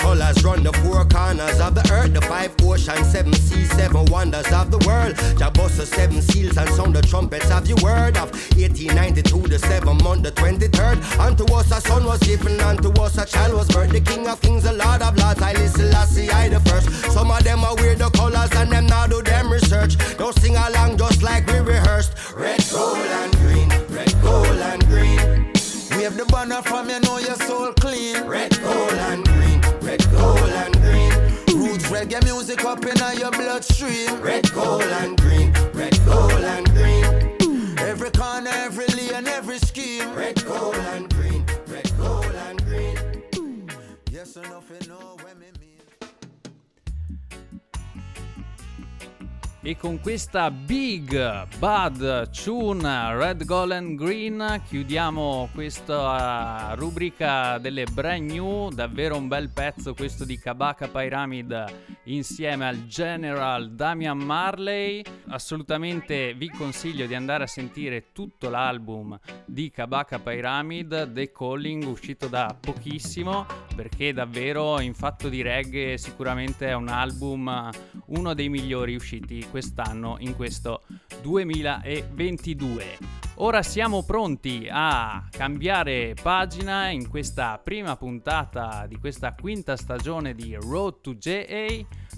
Colors run the four corners of the earth, the five oceans, seven seas, seven wonders of the world. Jabossa, seven seals, and sound the trumpets of your word of 1892, the seventh month, the 23rd. Unto us a son was given, unto us a child was birthed. The king of kings, the lord of lords, I listen, see I the first. Some of them are weird, the colors, and them now do them research. Don't sing along just like we rehearsed. Red, gold, and green, red, gold, and green. Wave the banner from your Reggae music up in your bloodstream. Red, gold, and E con questa Big Bad Tune Red Golden Green chiudiamo questa rubrica delle brand new, davvero un bel pezzo questo di Kabaka Pyramid insieme al General Damian Marley. Assolutamente vi consiglio di andare a sentire tutto l'album di Kabaka Pyramid, The Calling, uscito da pochissimo, perché davvero in fatto di reggae sicuramente è un album uno dei migliori usciti quest'anno in questo 2022. Ora siamo pronti a cambiare pagina in questa prima puntata di questa quinta stagione di Road to JA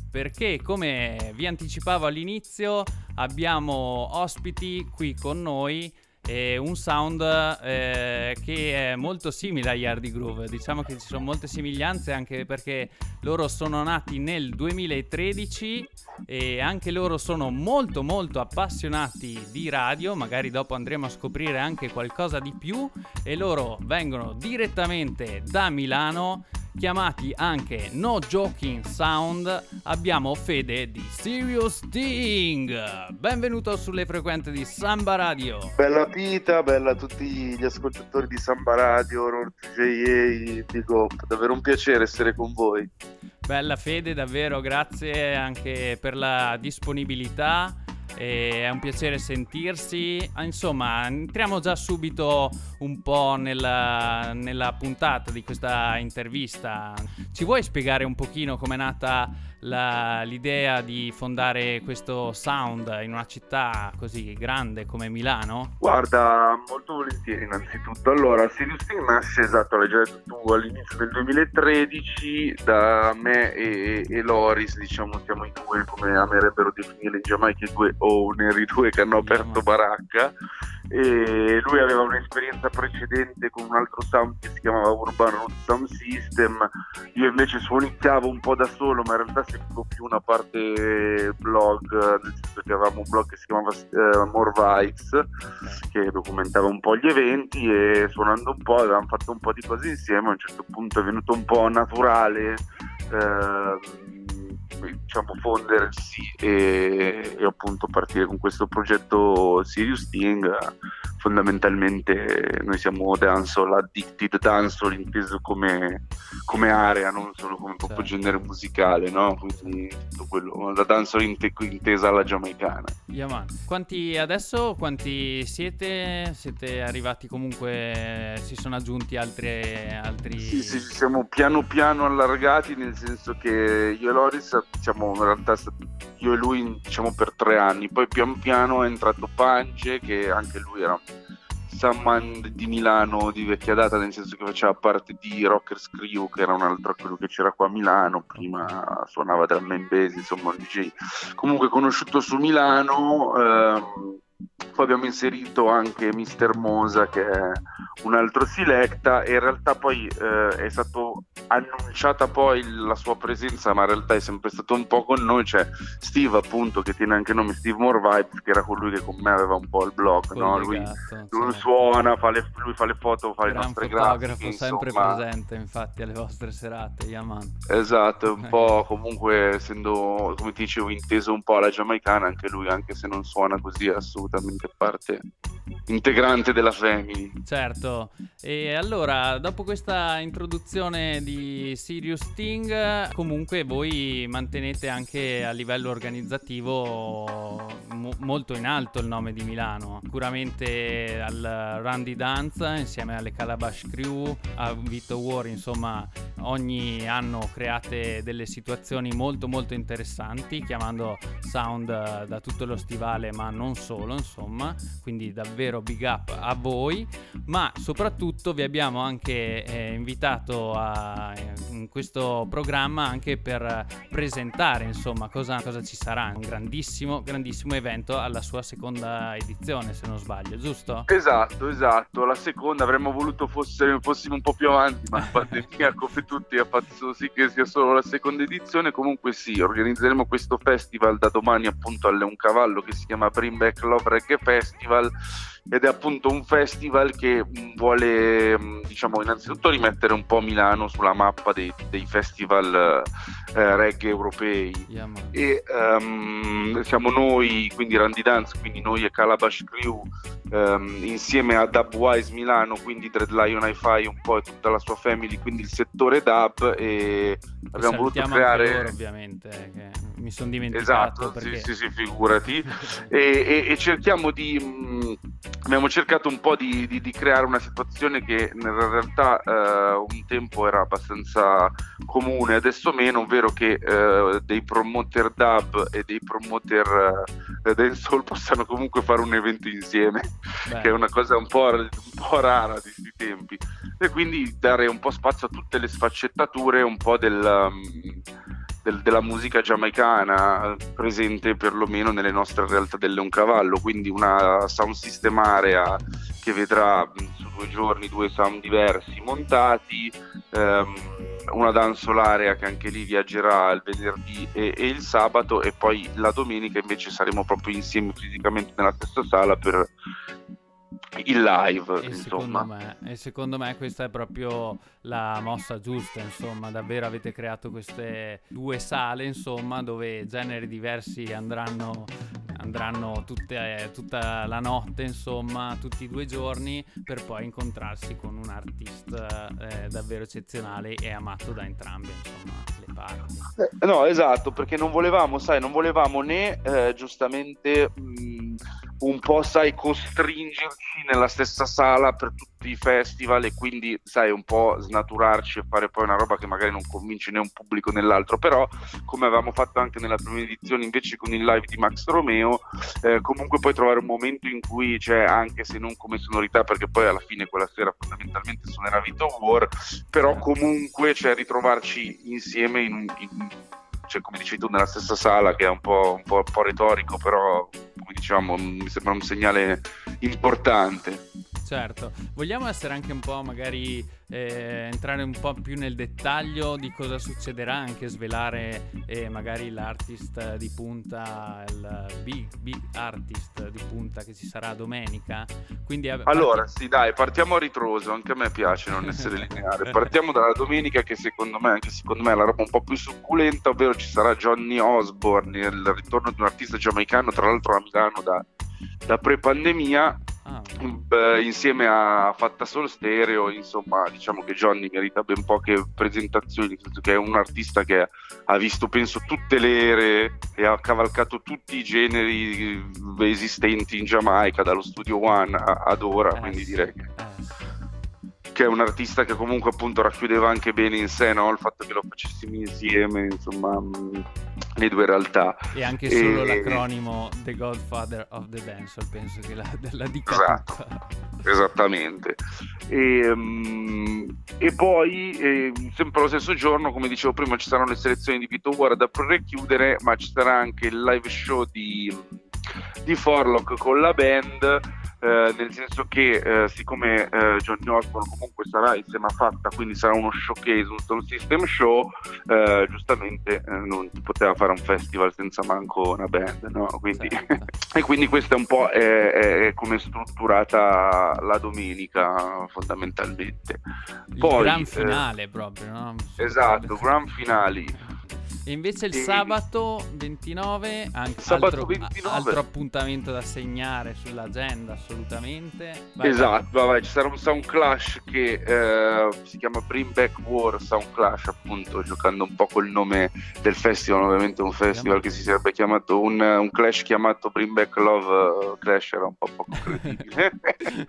perché come vi anticipavo all'inizio abbiamo ospiti qui con noi e un sound eh, che è molto simile agli Hardy Groove. Diciamo che ci sono molte somiglianze anche perché loro sono nati nel 2013 e anche loro sono molto molto appassionati di radio, magari dopo andremo a scoprire anche qualcosa di più e loro vengono direttamente da Milano chiamati anche No Joking Sound, abbiamo Fede di Serious Thing. Benvenuto sulle frequenze di Samba Radio. Bella Pita, bella a tutti gli ascoltatori di Samba Radio, North JA, Big Up. Davvero un piacere essere con voi. Bella Fede, davvero grazie anche per la disponibilità è un piacere sentirsi. Ah, insomma, entriamo già subito un po' nella, nella puntata di questa intervista. Ci vuoi spiegare un pochino com'è nata la, l'idea di fondare questo sound in una città così grande come Milano? Guarda, molto volentieri innanzitutto. Allora, Sirius Team nasce esatto, l'hai già detto tu, all'inizio del 2013 da me e, e Loris, diciamo, siamo i due, come amerebbero definire in Giamaica, i due owner, i due che hanno aperto baracca e lui aveva un'esperienza precedente con un altro sound che si chiamava Urbano Sound System. Io invece suonizzavo un po' da solo ma in realtà seguivo più una parte blog nel senso che avevamo un blog che si chiamava uh, More Vibes che documentava un po' gli eventi e suonando un po' avevamo fatto un po' di cose insieme. A un certo punto è venuto un po' naturale uh, diciamo fondersi e, e, appunto partire con questo progetto Sirius Sting fondamentalmente noi siamo dancehall addicted dancehall inteso come, come area non solo come proprio certo. genere musicale no? quindi tutto quello la dancehall inte- intesa alla giamaicana yeah, quanti adesso quanti siete siete arrivati comunque si sono aggiunti altri altri sì, sì, siamo piano piano allargati nel senso che io e Loris diciamo in realtà io e lui diciamo per tre anni poi pian piano è entrato Pance che anche lui era Samman di Milano di vecchia data nel senso che faceva parte di Rockers Crew che era un altro quello che c'era qua a Milano prima suonava dal main bass insomma un DJ comunque conosciuto su Milano ehm, poi abbiamo inserito anche Mister Mosa che è un altro selecta. E in realtà poi eh, è stato annunciata poi la sua presenza ma in realtà è sempre stato un po' con noi. C'è Steve appunto che tiene anche nome Steve More Vibes che era colui che con me aveva un po' il blog no? lui, lui suona fa le, lui fa le foto fa Gran le nostre grafiche sempre insomma. presente infatti alle vostre serate Yaman esatto un po' (laughs) comunque essendo come ti dicevo inteso un po' alla giamaicana anche lui anche se non suona così assolutamente parte integrante della family certo e allora dopo questa introduzione di Sirius Sting, comunque voi mantenete anche a livello organizzativo mo- molto in alto il nome di Milano. Sicuramente al Randy Dance insieme alle Calabash Crew, a Vito War, insomma, ogni anno create delle situazioni molto molto interessanti, chiamando sound da tutto lo stivale, ma non solo, insomma, quindi davvero big up a voi, ma soprattutto vi abbiamo anche eh, invitato a in questo programma anche per presentare insomma cosa, cosa, ci sarà. Un grandissimo, grandissimo evento alla sua seconda edizione, se non sbaglio, giusto? Esatto, esatto. La seconda avremmo voluto fosse, fossimo un po' più avanti, ma la pandemia come tutti ha fatto sì che sia solo la seconda edizione. Comunque sì, organizzeremo questo festival da domani appunto alle Un Cavallo che si chiama Bring Back Love Reggae Festival ed è appunto un festival che vuole diciamo innanzitutto rimettere un po' Milano sulla mappa dei, dei festival eh, reggae europei. Yeah, e um, siamo noi quindi Randy Dance quindi noi e Calabash Crew um, insieme a Dubwise Milano quindi Dread Lion Hi-Fi un po' e tutta la sua family quindi il settore dub e abbiamo voluto creare loro, ovviamente che mi sono dimenticato esatto perché... sì, sì, sì figurati. (laughs) E, e, e, cerchiamo di mh, abbiamo cercato un po' di, di, di, creare una situazione che in realtà eh, un tempo era abbastanza comune, adesso meno, ovvero che eh, dei promoter dub e dei promoter eh, dancehall (laughs) possano comunque fare un evento insieme, Beh. che è una cosa un po', un po' rara di questi tempi, e quindi dare un po' spazio a tutte le sfaccettature un po' del... Um, del- della musica giamaicana presente perlomeno nelle nostre realtà del Leoncavallo, quindi una sound system area che vedrà mh, su due giorni due sound diversi montati, ehm, una danzolarea che anche lì viaggerà il venerdì e, e il sabato e poi la domenica invece saremo proprio insieme fisicamente nella stessa sala per il live, E insomma. secondo, me, e secondo me questa è proprio la mossa giusta, insomma, davvero avete creato queste due sale, insomma, dove generi diversi andranno, andranno tutte- tutta la notte, insomma, tutti i due giorni, per poi incontrarsi con un artista eh, davvero eccezionale e amato da entrambe, insomma, le parti. Eh, No, esatto, perché non volevamo, sai, non volevamo né eh, giustamente mh, un po', sai, costringerci nella stessa sala per tutti i festival e quindi, sai, un po' snaturarci e fare poi una roba che magari non convince né un pubblico né l'altro, però come avevamo fatto anche nella prima edizione invece con il live di Max Romeo, eh, comunque puoi trovare un momento in cui c'è, anche se non come sonorità, perché poi alla fine quella sera fondamentalmente suonerà Vito War, però comunque c'è ritrovarci insieme in, un- in- cioè, come dicevi tu nella stessa sala che è un po', un po', un po' retorico però come diciamo mi sembra un segnale importante. Certo, vogliamo essere anche un po' magari eh, entrare un po' più nel dettaglio di cosa succederà, anche svelare eh, magari l'artist di punta, il big, big artist di punta che ci sarà domenica. Quindi allora sì dai partiamo a ritroso anche a me piace non essere lineare partiamo dalla domenica che secondo me anche secondo me è la roba un po' più succulenta ovvero ci sarà Johnny Osborne il ritorno di un artista giamaicano tra l'altro a Milano da, da pre-pandemia Ah, Beh, insieme a Fatta Solo Stereo, insomma, diciamo che Johnny merita ben poche presentazioni, che è un artista che ha visto, penso, tutte le ere e ha cavalcato tutti i generi eh, esistenti in Giamaica, dallo Studio One ad ora, eh, quindi sì, direi. Che, eh, è un artista che comunque appunto racchiudeva anche bene in sé no? il fatto che lo facessimo insieme, insomma, mh, le due realtà. E anche solo E- l'acronimo The Godfather of the Dancehall, penso che la, (laughs) la dica Esatto. Esattamente. E, mm, e poi, eh, sempre lo stesso giorno, come dicevo prima, ci saranno le selezioni di Vito War da prechiudere, ma ci sarà anche il live show di, di Forlock con la band. Eh, nel senso che eh, siccome eh, Johnny Osborne comunque sarà insieme a Fatta quindi sarà uno showcase, un sound system show eh, giustamente eh, non si poteva fare un festival senza manco una band no? quindi, Certo. (laughs) e quindi questa è un po' è, è- è come è strutturata la domenica fondamentalmente Il Poi, gran eh, finale proprio, no? esatto gran finali E invece il E- sabato 29, anche Sabato altro, 29. a- altro appuntamento da segnare sull'agenda assolutamente. Vai, esatto vai, vai, ci sarà un sound clash che eh, si chiama Bring Back War Sound Clash appunto giocando un po' col nome del festival ovviamente un festival che si sarebbe chiamato un, un clash chiamato Bring Back Love eh, Clash era un po' poco (laughs) credibile e,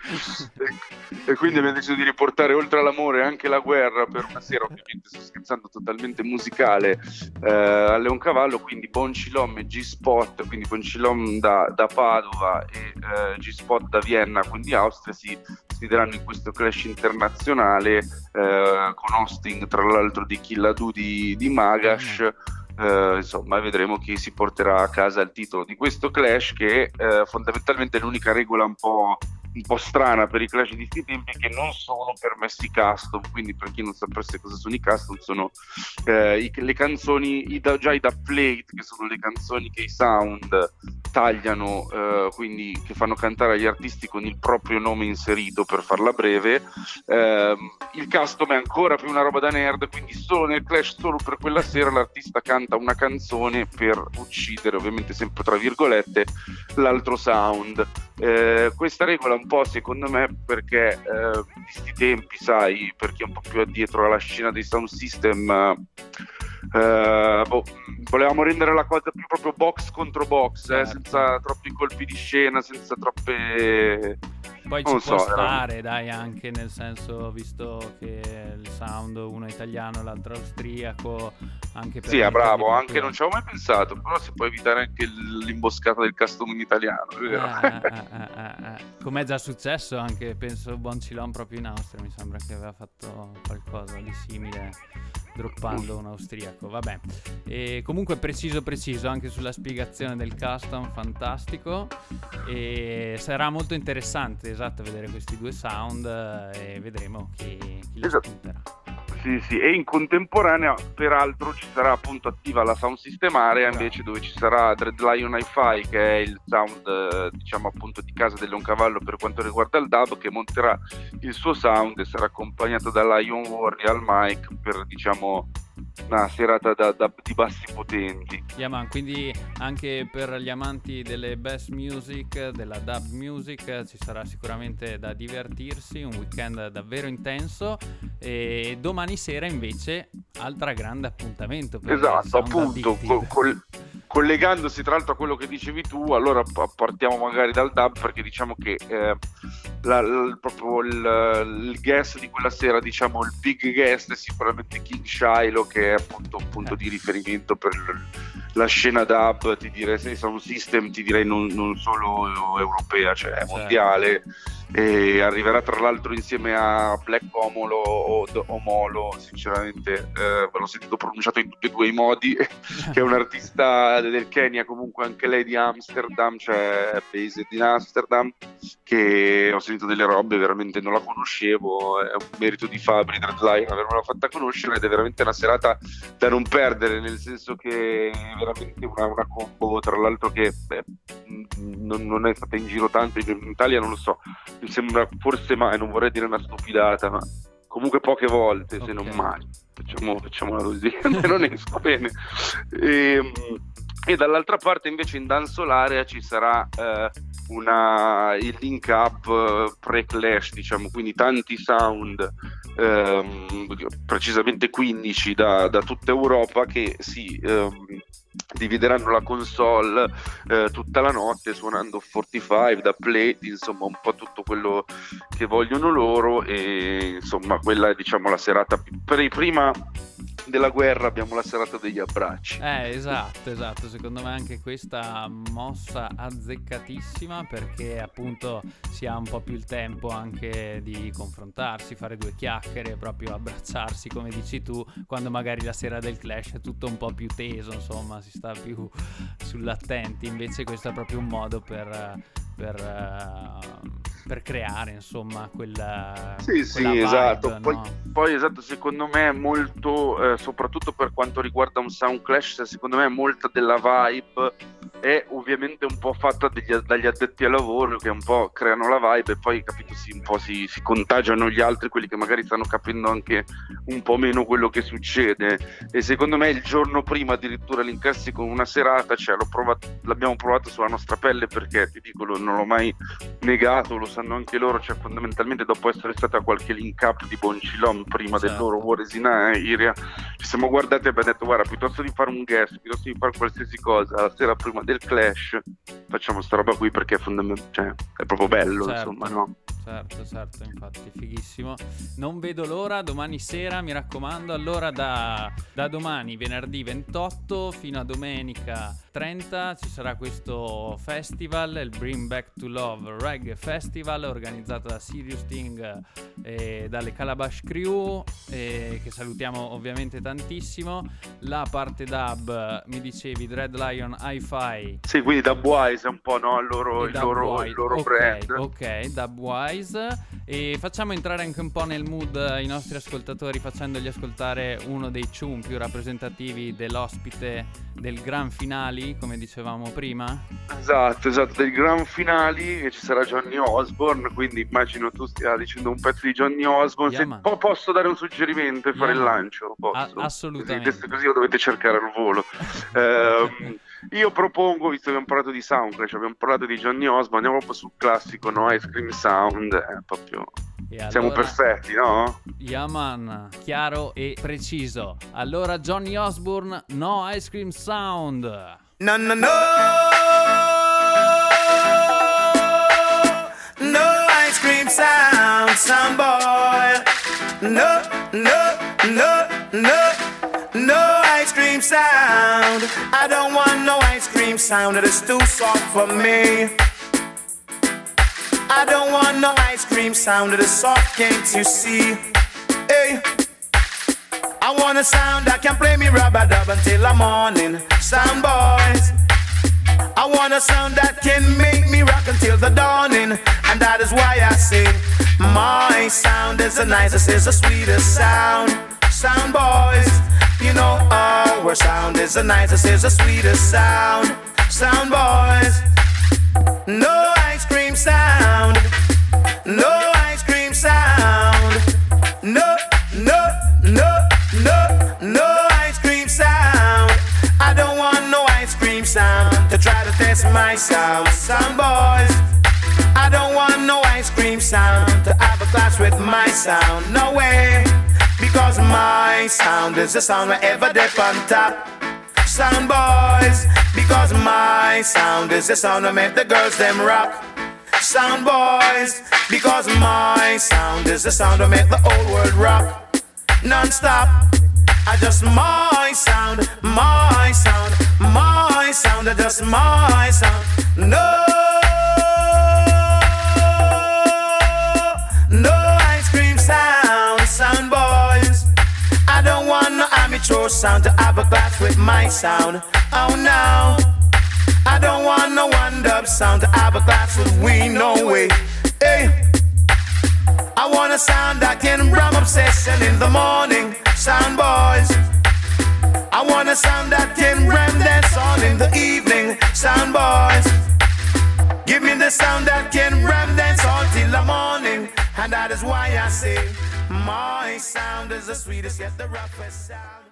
e quindi abbiamo deciso di riportare oltre all'amore anche la guerra per una sera ovviamente sto scherzando totalmente musicale eh, a Leoncavallo quindi Boncilom e G-Spot quindi Boncilom da, da Padova e eh, G-Spot da Vienna quindi Austria si sfideranno in questo clash internazionale eh, con hosting tra l'altro di Killadu di, di Magash. Eh, insomma vedremo chi si porterà a casa il titolo di questo clash che eh, fondamentalmente è l'unica regola un po', un po' strana per i clash di questi tempi che non sono permessi custom quindi per chi non sapesse cosa sono i custom sono eh, i- le canzoni i già i da plate che sono le canzoni che i sound tagliano eh, quindi che fanno cantare agli artisti con il proprio nome inserito per farla breve. Ehm, il custom è ancora più una roba da nerd quindi solo nel clash solo per quella sera l'artista canta una canzone per uccidere ovviamente sempre tra virgolette l'altro sound. Eh, questa regola un po' secondo me perché eh, in questi tempi sai per chi è un po' più addietro alla scena dei sound system eh, boh, volevamo rendere la cosa più proprio box contro box eh, Certo. senza troppi colpi di scena senza troppe Poi non ci può so, era- stare, dai, anche nel senso, visto che il sound uno è italiano, l'altro austriaco, anche per Sì, metterli bravo, anche non ci avevo mai pensato, però si può evitare anche l'imboscata del custom in italiano, è vero? Eh, eh, eh. Come è già successo anche, penso, Boncilon proprio in Austria, mi sembra che aveva fatto qualcosa di simile droppando un austriaco, vabbè. E comunque preciso preciso anche sulla spiegazione del custom, fantastico. E sarà molto interessante, esatto, vedere questi due sound eh, e vedremo chi, chi li Esatto. spunterà. Sì, sì, e in contemporanea peraltro ci sarà appunto attiva la sound system area invece dove ci sarà Dread Lion Hi-Fi che è il sound eh, diciamo appunto di casa del Leoncavallo per quanto riguarda il dub che monterà il suo sound e sarà accompagnato da Lion Warrior al mic per diciamo una serata da, da- di bassi potenti. Yaman, quindi anche per gli amanti delle best music, della dub music, ci sarà sicuramente da divertirsi, un weekend davvero intenso e domani sera invece altra grande appuntamento per Esatto, appunto, Addicted. co- col- collegandosi tra l'altro a quello che dicevi tu, allora pa- partiamo magari dal dub perché diciamo che eh, la- la- proprio il, il guest di quella sera, diciamo il big guest è sicuramente King Shiloh che è appunto un punto di riferimento per la scena dub, ti direi, se sound system, ti direi non, non solo europea, cioè Certo. E arriverà tra l'altro insieme a Black Omolo o Omolo, sinceramente eh, l'ho sentito pronunciato in tutti e due i modi, (laughs) che è un artista del Kenya, comunque anche lei di Amsterdam, cioè based in Amsterdam, che ho sentito delle robe, veramente non la conoscevo, è un merito di Fabri Dreadline avermela fatta conoscere ed è veramente una serata da non perdere, nel senso che è veramente una, una combo, tra l'altro che beh, non, non è stata in giro tanto, in Italia non lo so, mi sembra forse mai, non vorrei dire una stupidata, ma comunque poche volte, se non mai. Facciamo, facciamola così, (laughs) non esco bene. E, e dall'altra parte invece in Danzolarea ci sarà eh, una, il link up eh, pre-clash, diciamo, quindi tanti sound, ehm, precisamente 15 da, da tutta Europa che si ehm, divideranno la console eh, tutta la notte suonando 45 da play, insomma un po' tutto quello che vogliono loro e insomma quella è diciamo la serata per- prima della guerra abbiamo la serata degli abbracci Eh, esatto, esatto. Secondo me anche questa mossa azzeccatissima perché appunto si ha un po' più il tempo anche di confrontarsi, fare due chiacchiere, proprio abbracciarsi, come dici tu, quando magari la sera del clash è tutto un po' più teso, insomma, si sta più sull'attenti. Invece questo è proprio un modo per, per, eh, per creare, insomma, quella, Sì, sì, quella vibe, esatto. Poi, no? poi, esatto, secondo me è molto, eh, soprattutto per quanto riguarda un sound clash, secondo me molta della vibe è ovviamente un po' fatta degli- dagli addetti al lavoro che un po' creano la vibe e poi capito si, un po' si, si contagiano gli altri, quelli che magari stanno capendo anche un po' meno quello che succede. E secondo me il giorno prima addirittura l'incassi con una serata, cioè l'ho provato- l'abbiamo provato sulla nostra pelle perché ti dico, lo- non l'ho mai negato, lo sanno anche loro, cioè fondamentalmente dopo essere stata qualche link up di Boncilom prima del Certo. loro War is in Iria, ci siamo guardati e abbiamo detto guarda piuttosto di fare un guest, piuttosto di fare qualsiasi cosa la sera prima del clash, facciamo sta roba qui perché fondament- cioè, è proprio bello Certo. insomma, no? Certo, certo, infatti, fighissimo. Non vedo l'ora, domani sera, mi raccomando. Allora, da, da domani, venerdì 28, fino a domenica 30, ci sarà questo festival, il Bring Back to Love Reggae Festival, organizzato da Sirius Sting e dalle Calabash Crew, eh, che salutiamo ovviamente tantissimo. La parte dub, mi dicevi, Dread Lion Hi-Fi Sì, quindi da Wise è un po' no, il loro, il loro, Dubwise. il loro Ok, brand. Ok, Dubwise. E facciamo entrare anche un po' nel mood eh, i nostri ascoltatori facendogli ascoltare uno dei tune più rappresentativi dell'ospite del gran finali, come dicevamo prima. Esatto, esatto, del gran finali che ci sarà Johnny Osborne, quindi immagino tu stia dicendo un pezzo di Johnny Osborne. Yeah, Se po- posso dare un suggerimento e fare Yeah, il lancio? Posso? A- assolutamente. Così, così lo dovete cercare al volo. (laughs) Ehm, io propongo, visto che abbiamo parlato di Soundclash, abbiamo parlato di Johnny Osborne, andiamo proprio sul classico, no? Ice Cream Sound, è proprio... E Siamo allora- perfetti, no? Yaman, chiaro e preciso. Allora Johnny Osborne, no ice cream sound. No, no, no. No ice cream sound, some boy. No, no, no, no. No cream sound. I don't want no ice cream sound. It is too soft for me. I don't want no ice cream sound. It is soft, can't you see? Hey. I want a sound that can play me rubber dub until the morning. Sound boys. I want a sound that can make me rock until the dawning. And that is why I say, my sound is the nicest, is the sweetest sound. Sound boys, you know our sound is the nicest, is the sweetest sound. Sound boys, no ice cream sound, no ice cream sound, no, no, no, no, no ice cream sound. I don't want no ice cream sound to try to test my sound. Sound boys, I don't want no ice cream sound to have a class with my sound. No way, because my sound is the sound wherever they on top. Sound boys, because my sound is the sound that make the girls them rock. Sound boys, because my sound is the sound that make the whole world rock. Non-stop. I just my sound, my sound, my sound, I just my sound. No, no amateur sound to have a class with my sound. Oh no, I don't want no one dub sound to have a class with we. No way. Hey. I want a sound that can ram obsession in the morning. Sound boys. I want a sound that can ram dance on in the evening. Sound boys. Give me the sound that can ram dance on till the morning. And that is why I say, my sound is the sweetest yet the roughest sound.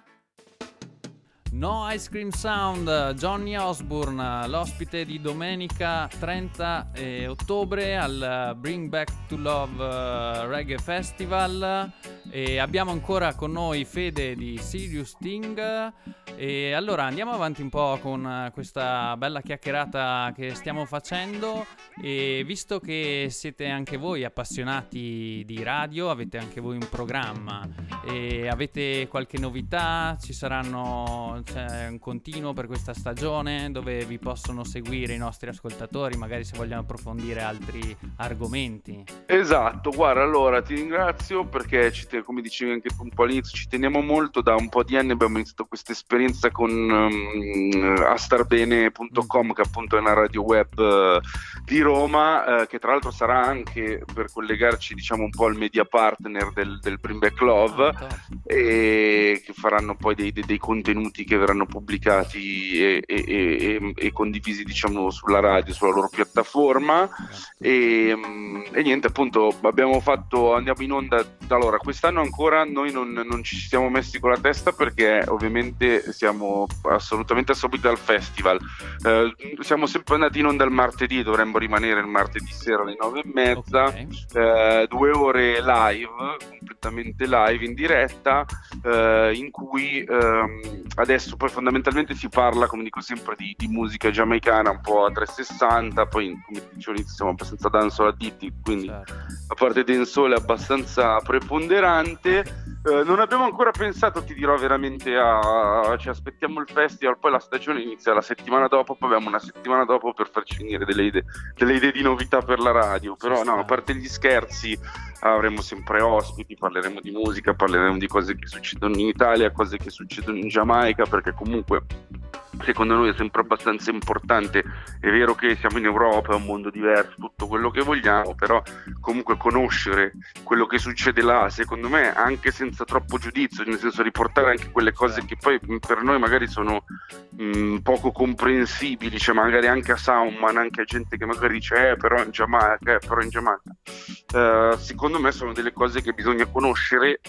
No Ice Cream Sound, Johnny Osbourne, l'ospite di domenica 30 eh, ottobre al Bring Back to Love eh, Reggae Festival. E abbiamo ancora con noi Fede di Sirius Sting. E allora andiamo avanti un po' con eh, questa bella chiacchierata che stiamo facendo. E visto che siete anche voi appassionati di radio, avete anche voi un programma e avete qualche novità, ci saranno c'è un continuo per questa stagione dove vi possono seguire i nostri ascoltatori, magari se vogliono approfondire altri argomenti. Esatto, guarda, allora ti ringrazio perché ci te- come dicevi anche un po' all'inizio, ci teniamo molto, da un po' di anni abbiamo iniziato questa esperienza con um, astarbene.com che appunto è una radio web uh, di Roma, uh, che tra l'altro sarà anche per collegarci diciamo un po' al media partner del, del Bring Back Love Ah, e che faranno poi dei, dei- dei contenuti che verranno pubblicati e, e- e- e condivisi diciamo sulla radio, sulla loro piattaforma. E, mm, e niente appunto abbiamo fatto andiamo in onda allora quest'anno ancora noi non, non ci siamo messi con la testa perché ovviamente siamo assolutamente assorbiti dal festival. Eh, siamo sempre andati in onda il martedì dovremmo rimanere il martedì sera alle nove e mezza. Eh, due ore live completamente live in diretta eh, in cui ehm, adesso poi fondamentalmente si parla come dico sempre di, di musica giamaicana un po' a 360 poi come dicevo all'inizio siamo abbastanza dancehall additti quindi la parte dancehall è abbastanza preponderante. Eh, non abbiamo ancora pensato ti dirò veramente a ci aspettiamo il festival poi la stagione inizia la settimana dopo poi abbiamo una settimana dopo per farci venire delle idee, delle idee di novità per la radio però no a parte gli scherzi avremo sempre ospiti, parleremo di musica, parleremo di cose che succedono in Italia, cose che succedono in Giamaica, perché comunque secondo noi è sempre abbastanza importante. È vero che siamo in Europa, è un mondo diverso, tutto quello che vogliamo, però comunque conoscere quello che succede là, secondo me, anche senza troppo giudizio, nel senso riportare anche quelle cose che poi per noi magari sono mh, poco comprensibili, cioè magari anche a Soundman, anche a gente che magari dice eh però in Giamaica, eh, però in Giamaica. Eh, secondo me sono delle cose che bisogna conoscere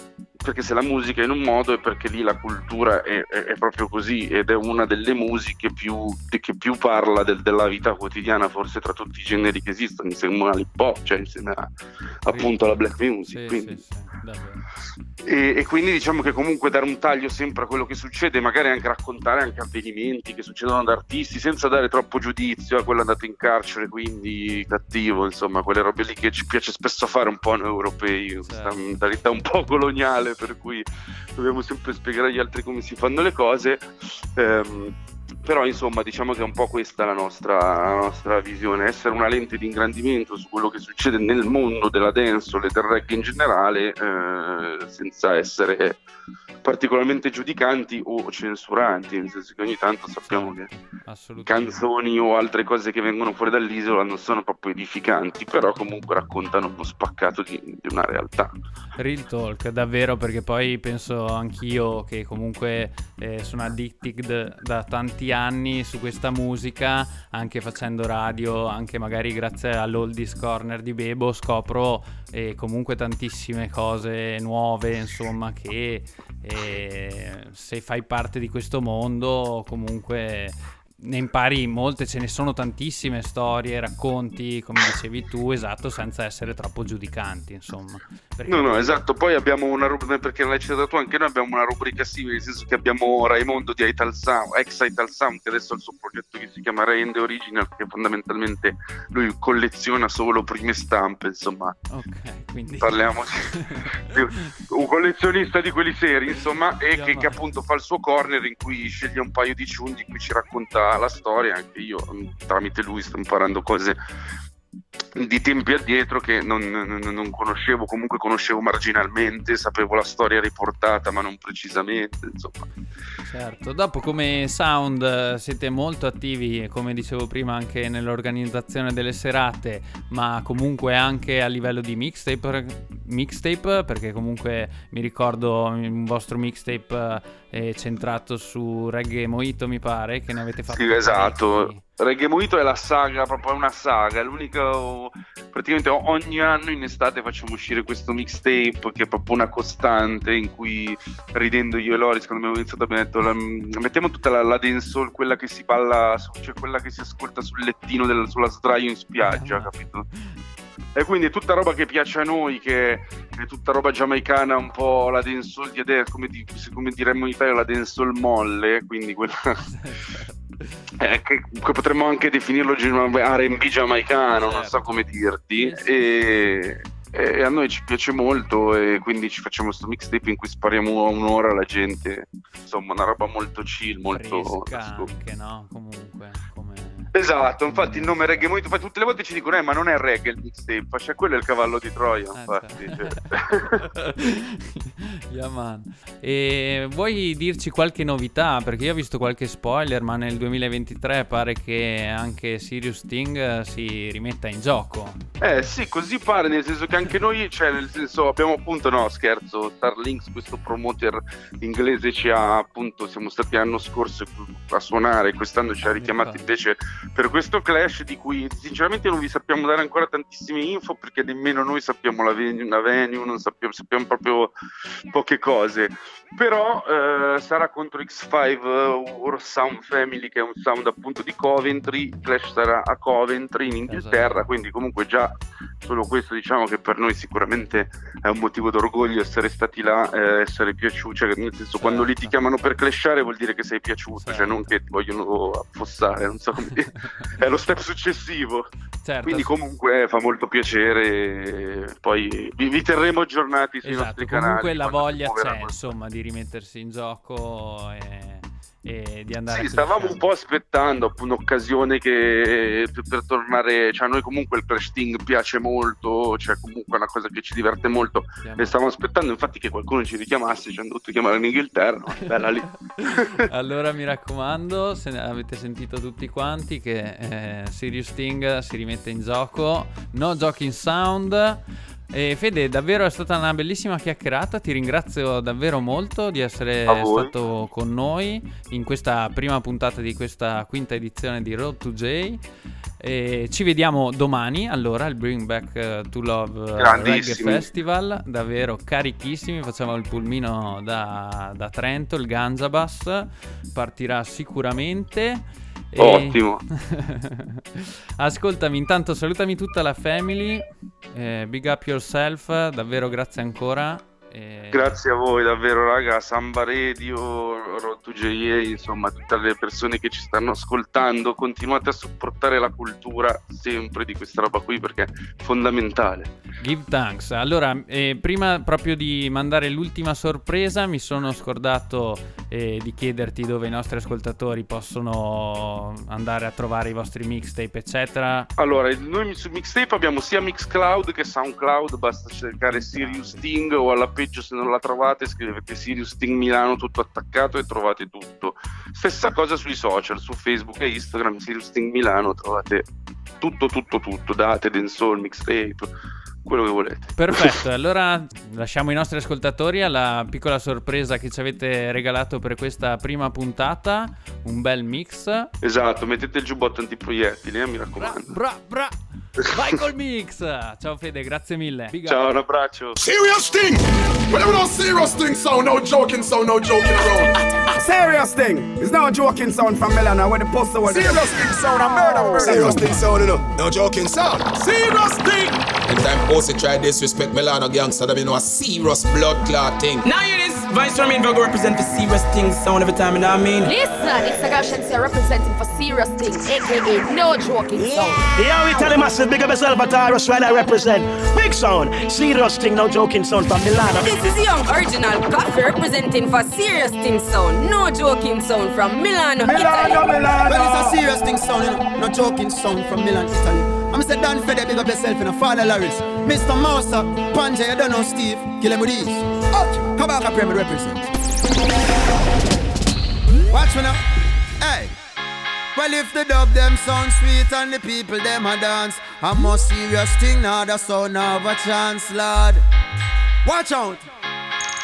perché se la musica è in un modo è perché lì la cultura è, è- è proprio così ed è una delle musiche più, che più parla del- della vita quotidiana forse tra tutti i generi che esistono insieme all'hip hop cioè insieme a- appunto alla black music quindi. E, e quindi diciamo che comunque dare un taglio sempre a quello che succede, magari anche raccontare anche avvenimenti che succedono ad artisti senza dare troppo giudizio a quello andato in carcere, quindi cattivo, insomma, quelle robe lì che ci piace spesso fare un po' noi europei, questa mentalità un po' coloniale per cui dobbiamo sempre spiegare agli altri come si fanno le cose. Ehm, però insomma diciamo che è un po' questa la nostra, la nostra visione, essere una lente di ingrandimento su quello che succede nel mondo della dancehall e del reggae in generale, eh, senza essere particolarmente giudicanti o censuranti, nel senso che ogni tanto sappiamo che canzoni o altre cose che vengono fuori dall'isola non sono proprio edificanti, però comunque raccontano uno spaccato di, di una realtà. Real talk, davvero, perché poi penso anch'io che comunque eh, sono addicted da tanti anni su questa musica, anche facendo radio, anche magari grazie all'Oldies Corner di Bebo scopro eh, comunque tantissime cose nuove, insomma, che e se fai parte di questo mondo comunque ne impari molte, ce ne sono tantissime storie, racconti, come dicevi tu, esatto, senza essere troppo giudicanti, insomma. Perché... No, no, esatto, poi abbiamo una rubrica, perché l'hai citato tu, anche noi abbiamo una rubrica simile, nel senso che abbiamo Raimondo di Ital Sound, ex Ital Sound, che adesso ha il suo progetto che si chiama the Original, che fondamentalmente lui colleziona solo prime stampe, insomma. Ok, quindi... Parliamo di un collezionista di quelli seri, insomma, e che, che appunto fa il suo corner in cui sceglie un paio di ciundi in cui ci racconta la storia, anche io tramite lui sto imparando cose di tempi addietro che non, non, non, conoscevo, comunque conoscevo marginalmente, sapevo la storia riportata ma non precisamente, insomma. Certo, dopo come sound siete molto attivi, come dicevo prima, anche nell'organizzazione delle serate, ma comunque anche a livello di mixtape, mixtape perché comunque mi ricordo un vostro mixtape eh, centrato su Reggae Mojito mi pare, che ne avete fatto. Sì, esatto. Reggae Mojito è la saga, proprio una saga, è l'unica praticamente ogni anno in estate facciamo uscire questo mixtape che è proprio una costante in cui ridendo io e Loris quando abbiamo iniziato abbiamo detto la, mettiamo tutta la, la dancehall, quella che si balla, cioè quella che si ascolta sul lettino del, sulla sdraio in spiaggia, capito? E quindi è tutta roba che piace a noi, che è tutta roba giamaicana, un po' la dancehall di adesso, come, di, come diremmo in Italia, la dancehall molle, quindi quella... (laughs) Eh, che, che, potremmo anche definirlo RB giamaicano, certo. non so come dirti. E, e, a noi ci piace molto e quindi ci facciamo questo mixtape in cui spariamo un'ora alla gente. Insomma, una roba molto chill, molto. Fresca anche, no? Comunque. Esatto, infatti il nome reggae molto, tutte le volte ci dicono, eh ma non è reggae il mixtape, cioè quello è il cavallo di Troia, eh, infatti. Cioè. (laughs) yeah, man. E vuoi dirci qualche novità? Perché io ho visto qualche spoiler, ma nel 2023 pare che anche Sirius Sting si rimetta in gioco. Eh sì, così pare, nel senso che anche noi, cioè nel senso abbiamo appunto, no scherzo, Starlinks, questo promoter inglese ci ha appunto, siamo stati l'anno scorso a suonare, quest'anno ci ha richiamati invece per questo clash di cui sinceramente non vi sappiamo dare ancora tantissime info perché nemmeno noi sappiamo la venue, la venue non sappiamo, sappiamo proprio poche cose. Però eh, sarà contro X5 War Sound Family che è un sound appunto di Coventry. Clash sarà a Coventry in Inghilterra esatto. quindi comunque già solo questo diciamo che per noi sicuramente è un motivo d'orgoglio essere stati là eh, essere piaciuti cioè nel senso certo. quando lì ti chiamano per clashare vuol dire che sei piaciuto certo. cioè non che ti vogliono affossare non so (laughs) è lo step successivo. Certo, Quindi comunque fa molto piacere, poi vi, vi terremo aggiornati sui esatto, nostri canali. Comunque la voglia c'è, insomma, di rimettersi in gioco e e di andare sì, stavamo un po' aspettando un'occasione che per tornare cioè a noi comunque il crash Sting piace molto cioè comunque è una cosa che ci diverte molto Siamo. e stavamo aspettando infatti che qualcuno ci richiamasse ci hanno dovuto chiamare in Inghilterra bella lì (laughs) allora mi raccomando se avete sentito tutti quanti che eh, Sirius Sting si rimette in gioco no giochi in sound e Fede, davvero è stata una bellissima chiacchierata. Ti ringrazio davvero molto di essere stato con noi in questa prima puntata di questa quinta edizione di Road to J. E ci vediamo domani allora al Bring Back to Love Reggae Festival. Davvero carichissimi. Facciamo il pulmino da, da Trento. Il Ganzabas partirà sicuramente. Ottimo. (laughs) Ascoltami, intanto salutami tutta la family. Eh, big up yourself, davvero grazie ancora. Eh... Grazie a voi davvero raga, Samba Radio, JA, insomma tutte le persone che ci stanno ascoltando, continuate a supportare la cultura sempre di questa roba qui perché è fondamentale. Give thanks. Allora, eh, prima proprio di mandare l'ultima sorpresa, mi sono scordato eh, di chiederti dove i nostri ascoltatori possono andare a trovare i vostri mixtape, eccetera. Allora, noi su mixtape abbiamo sia Mixcloud che Soundcloud, basta cercare Sirius Sting o alla page fanpage se non la trovate scrivete Sirius Sting Milano tutto attaccato e trovate tutto. Stessa cosa sui social, su Facebook e Instagram Sirius Sting Milano trovate tutto tutto tutto, date, dancehall, mixtape, quello che volete. Perfetto, allora lasciamo i nostri ascoltatori alla piccola sorpresa che ci avete regalato per questa prima puntata, un bel mix. Esatto, mettete il giubbotto antiproiettili, eh, mi raccomando. Bra, bra, vai col mix! Ciao Fede, grazie mille. Big up. Ciao, un abbraccio. Serious thing! Whenever no serious thing sound, no joking sound, no joking around. Serious thing. It's no joking sound from Melana where the poster was. Serious thing sound, a murder, murder. Serious thing sound. No joking sound. Serious thing! Anytime Bossy try disrespect Melano gangster, that mean no a serious blood clot thing. Now you this Vice Chairman Vogue represent for serious things sound every time, you know what I mean? Listen, it's a guy Shensia representing for serious things, aka no joking sound. Yeah, we tell him massive big up yourself at Iris when I represent. Big sound, serious thing, no joking sound from Milano. This is young original coffee representing for serious thing sound, no joking sound from Milano, Italy. Well, it's a serious thing sound, you know, no joking sound from Milan, Italy. I'm say Dan Fede, big up yourself, you know, Father Laris, Mr. Mouser, Panja, you don't know Steve, kill him with these. Okay, come back up here, represent. Watch me now, hey. Well, if the dub them sound sweet and the people them a dance, a more serious thing now, the sound have a chance, Lord. Watch out.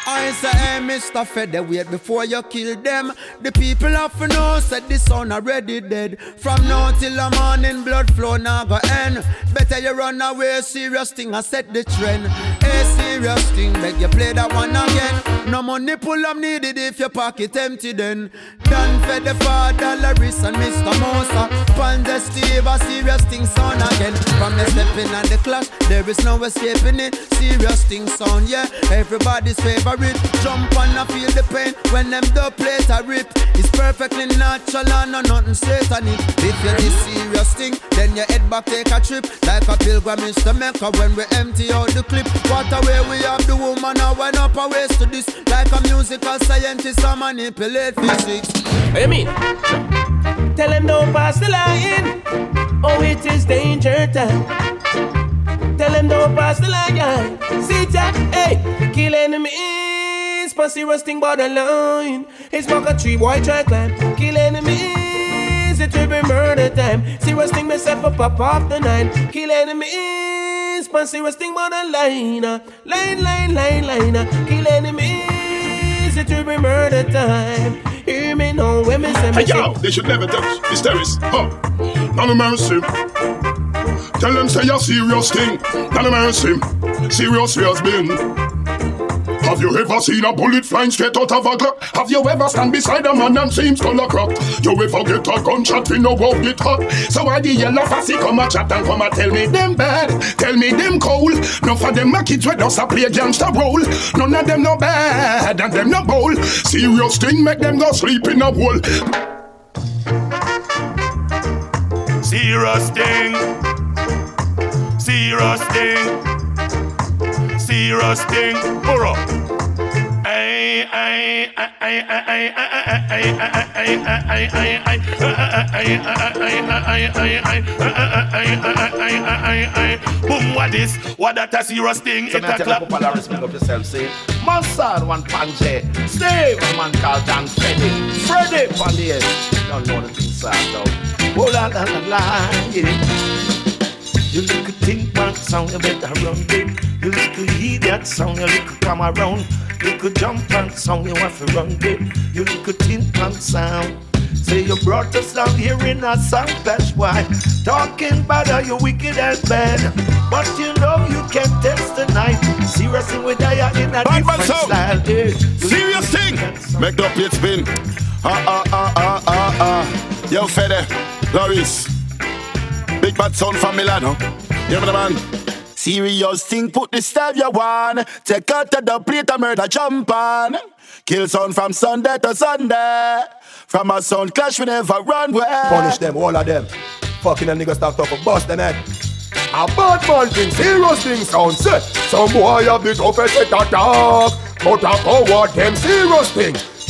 I say, hey, Mr. Wait before you kill them. The people have to know, said the sun already dead. From now till the morning, blood flow now go end. Better you run away, serious thing, I set the trend. Hey, serious thing, beg you play that one again. No money pull up needed if your pocket empty then. Done for the father, Laris and Mr. Mosa. Panda Steve, a serious thing sound again. From the stepping at the clash, there is no escaping it. Serious thing sound, yeah. Everybody's favorite. Jump and I feel the pain when them dub plate a rip. It's perfectly natural and no nothing satanic. If you're this serious thing, then your head back take a trip. Like a pilgrimage to Mecca when we empty out the clip. What a way we have the woman, I went up a ways to this. Like a musical scientist, I manipulate physics. What you mean? Tell them don't pass the line. Oh, it is danger time. Tell them don't pass the line. See that? Hey, kill enemies. Pussy rusting borderline. It's smoke a tree, boy try climb. Kill enemies. It will be murder time. See rusting myself up, pop off the nine. Kill enemies. Pussy rusting borderline. Uh. Line, line, line, line. Uh. Kill enemies. It will be murder time. Hear me now when me say me Hey, yo, they should never touch. It's terrorist. Huh. None of mercy. Tell them say a serious thing. None of mercy. Serious has been. Have you ever seen a bullet flying straight out of a Glock? Have you ever stand beside a man and see him skull a crack? You ever get a gunshot we no won't get hot? So why the yellow fussy come a chat and come a tell me them bad? Tell me them cold? None for them a kids with us a play gangster role. None of them no bad and them no bold. Serious thing make them go sleep in a hole. Serious thing. Serious thing serious thing. Hurrah! Ay, ay, ay, ay, ay, ay, ay, Boom, what this? What that a serious thing? So it's a clap. Polaris, make up yourself, say. Massad one panche. Save a man called Dan Freddy. Freddy, on the edge. Don't know the things out, though. Hold on, on the line, get it. You little think man sound, you better run big. You little idiot sound, you little come around. You could jump and sound, you have to run big. You little think man sound. Say you brought us down here in a song, that's why. Talking bad, are you wicked and bad? But you know you can't test the tonight. Seriously, we die in a Bad different sound. style. Yeah. Serious thing. Make the plate spin. Ah ah ah ah ah ah. Yo Fede, Loris. Big bad sound from Milano. Yeah, man, man. Serious thing, put the you want. Take out the plate and murder jump on. Kill sound from Sunday to Sunday. From a sound clash, we never run away. Punish them, all of them. Fucking them niggas start talk bust them head. A bad man thing, serious thing sound set. Some boy a bit of a set attack. But a coward them serious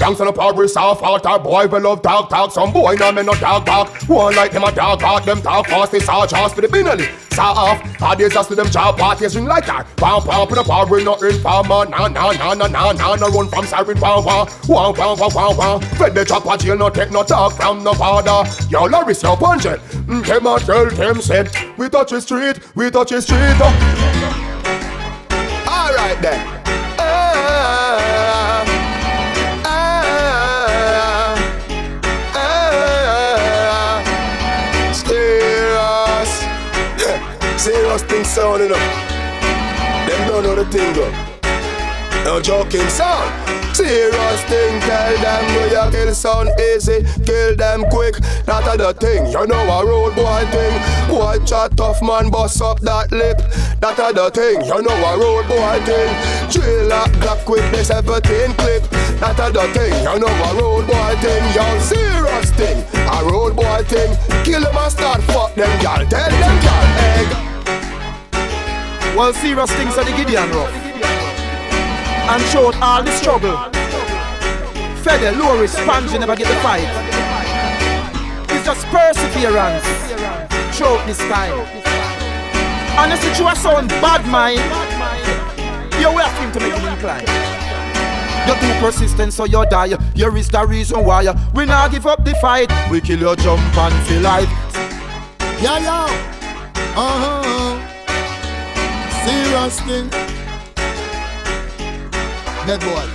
thing. Youngster no power heart, our boy we love talk talk. Some boy no me no dog bark. One like them a dog bark, them talk fast, they saw charge for the binally. Saw off, all they just to them job parties ring like that. Pound pound for the power, we no informer. Nah nah nah nah nah nah no run from siren wow wow wow wow wow wow. Fed the chopper jail no take no talk from no father. Yo Loris yo punch it. Mm, Them a tell them said we touch the street, we touch the street. Alright then. Serious thing sounding up. Them don't know the thing though. No joking sound. Serious thing, tell them we a kill sound easy, kill them quick. Not a the thing, you know a road boy thing. Boy chat tough man, bust up that lip. That a the thing, you know a road boy thing. Trailer black with the 17 clip. That a the thing, you know a road boy thing. Yo, serious thing, a road boy thing. Kill them and start fuck them, y'all. Tell them, y'all, egg. Well, serious things are the Gideon rough. And showed all the struggle. Fede, Loris, Sponge never get the fight. It's just perseverance throughout this time. And the situation bad mind, you will have to make him incline. You're too persistent, so you die. Here is the reason why we not give up the fight. We kill your jump and feel life. Yeah, yeah. Uh huh. Serious thing. Dead boy.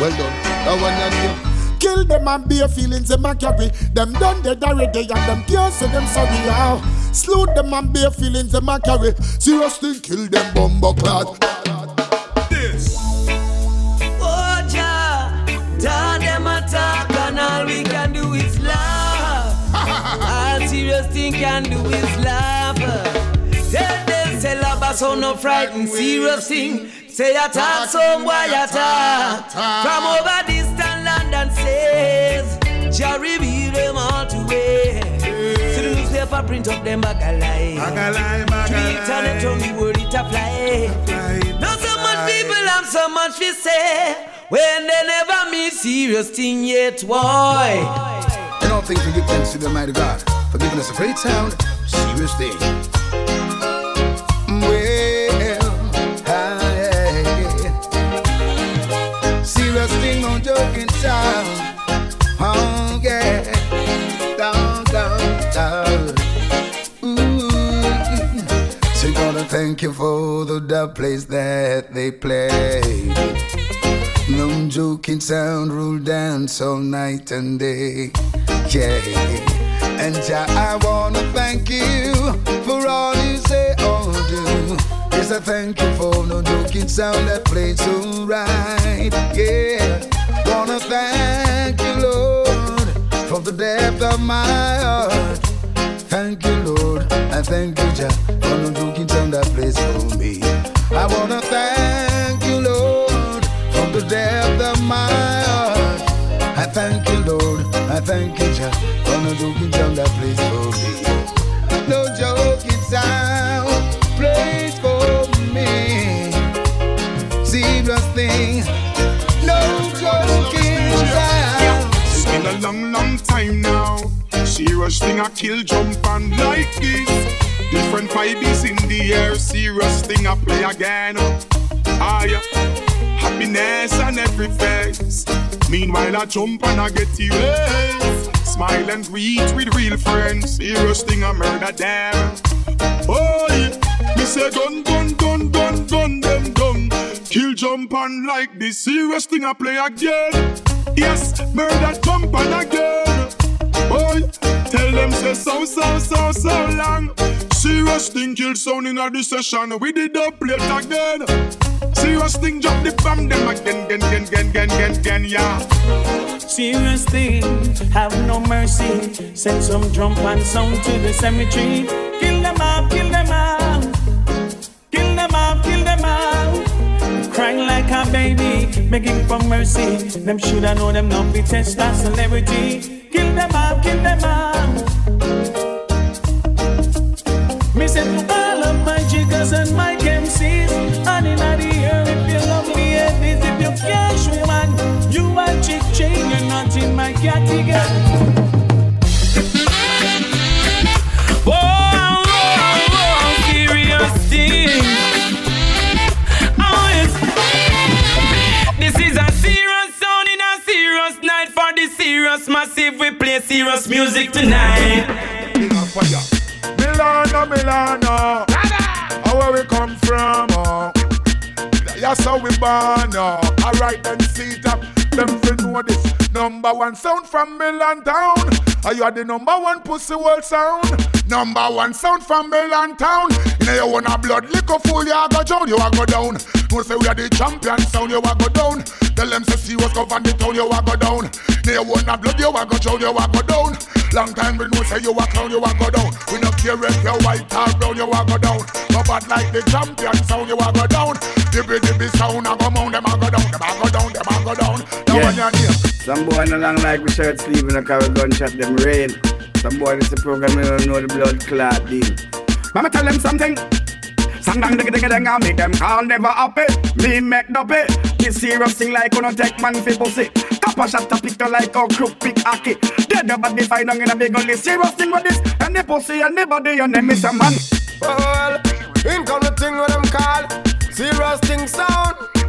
Well done. That one and you. Kill them and bare feelings them a carry. Them done dead already and them can't say them sorry. Ah. How? Slew them and bare feelings them a carry. Serious thing. Kill them bumbo clad. Oh, Jah, turn them attack and all we can do is laugh. (laughs) all serious thing can do is laugh. Tell them say lava so no frightened serious thing. Say attack some boy attack. From over distant land and says, Jah reveal them all to way. So the newspaper print up them back alive. Tweet on it on the word it a fly. Not so much people have so much to say when they never meet serious thing yet, boy. In all things we give thanks to the mighty God for giving us a great sound, serious thing. Thank you for the dub place that they play. No joking sound rule dance all night and day. Yeah. And ja, I wanna thank you for all you say or do. Yes, I thank you for no joking sound that plays so right. Yeah. Wanna thank you, Lord, from the depth of my heart. Thank you, Lord. I thank you, Jah, for no joking sound that place for me. I wanna thank you, Lord, from the depth of my heart. I thank you, Lord. I thank you, Jah, for no joking sound that place for me. No joking sound plays for me. Serious thing. Long, long time now. Serious thing, I kill jump and like this. Different vibes in the air. Serious thing, I play again. Ah, yeah. Happiness on every face. Meanwhile, I jump and I get erased. Smile and greet with real friends. Serious thing, I murder them. Oh, yeah. Me say gun, gun, gun, gun, gun, them gun. Kill jump and like this. Serious thing, I play again. Yes, murder jump and again. Boy, tell them say so, so, so, so long. Serious thing kill sound in the session. We did up plate again. Serious thing drop the bomb them again, again, again, again, again, again, again, yeah. Serious thing, have no mercy. Send some drum and sound to the cemetery. Crying like a baby, begging for mercy. Them shoulda know them not be test a celebrity. Kill them up, kill them out. Me say to all of my jiggers and my MCs, and in the air if you love me, and if you cash me man, you a chick chain you're not in my cat again. Whoa, serious music tonight. Milano, Milano. How where we come from? Oh. That's how we born. Oh. Alright, then see up. Them fi know this. Number one sound from Milan town. Are you are the number one pussy world sound? Number one sound from Milan town. You know you wanna blood liquor fool, you a go down, you a go down. No say we are the champion sound, you a go down. Tell them say see what's govern the town, you a go down. Now you wanna blood, you a go down, you a go down. Long time we know say you a clown, you a go down. We no care if you're white or brown, you a go down. Go bad like the champion sound, you a go down. Dibby dibby sound, a go mound, them a go down, them a go down, them a go down. Now Yeah. when you're. Some boy no long like we shirt sleeve and a carry gunshot them rain. Some boy this a program they don't know the blood clot deal. Mama tell them something. Sangdang digga digga I make them call never happy. Me make dopey. This serious thing like gonna take man fi pussy. Top a shot a picture like a crook pick hockey. Dead the body find down in a big only serious thing with this. And the pussy and the body and them is a man. Well, in come the thing with them call serious thing sound.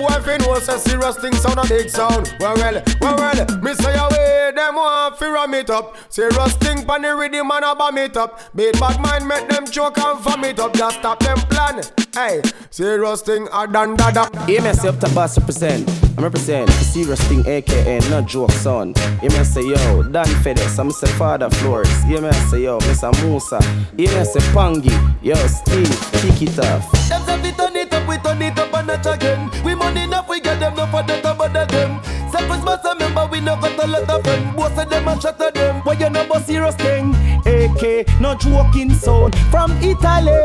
Boy, you know say serious thing sound a big sound. Well, well, well, well. Me say away, them want fi ram it up. Serious thing pon the rhythm and a bomb it up. Big bad mind make them choke and vomit up. Just stop them plan. Hey, serious thing a dan da da. Say up to boss represent. I'm represent the serious thing, aka not joke son. Hear me say yo, Dan FedEx, I'm say Father Flores. Hear me say yo, Mr. Musa. Hear me say Pangi, yo Steve, kick it off. Them say we turn it up, we turn it up and not again. We money enough, we get them no for the top of them. Selfish must remember we no got a lot of them. Both of them and of them. Why you know about serious thing? AK, not joking sound from Italy.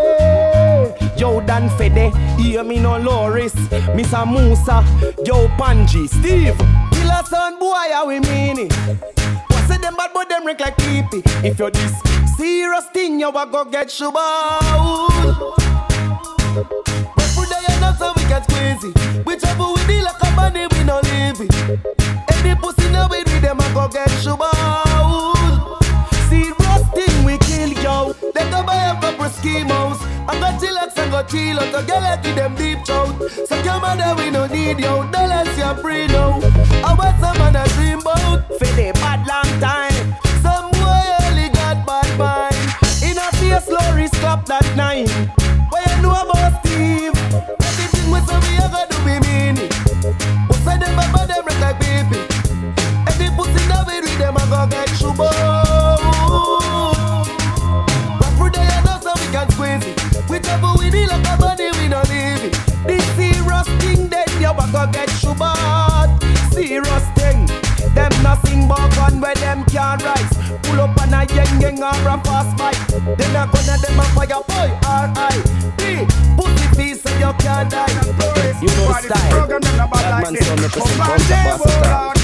Yo Dan Fede, hear me no Loris, Mr. Musa, yo Panji, Steve. Killer son boy, how we mean it? What's it them bad boy them rank like creepy? If you're this Serious thing, you a go get sugar. But for day and night so we can squeeze it. Whichever we deal like a money, we no leave it. Any pussy we with them, I go get sugar yo. They go buy a couple schemos. I got chillax and go chill out. A girl like give them deep throat. So come on there, we no need you. Dollars you're free now. I want some man a dream bout. Fede bad long time. Some boy only got bad mind. In a face, Loris clap that nine. Go get shubat. Serious thing. Them nothing but gun where them can't rise. Pull up on a yang yang or a fast bike. Then a gonna them a fire boy R.I.P. Pussy piece so you can't die. You know style. That man saw me pressing bumps up past the style.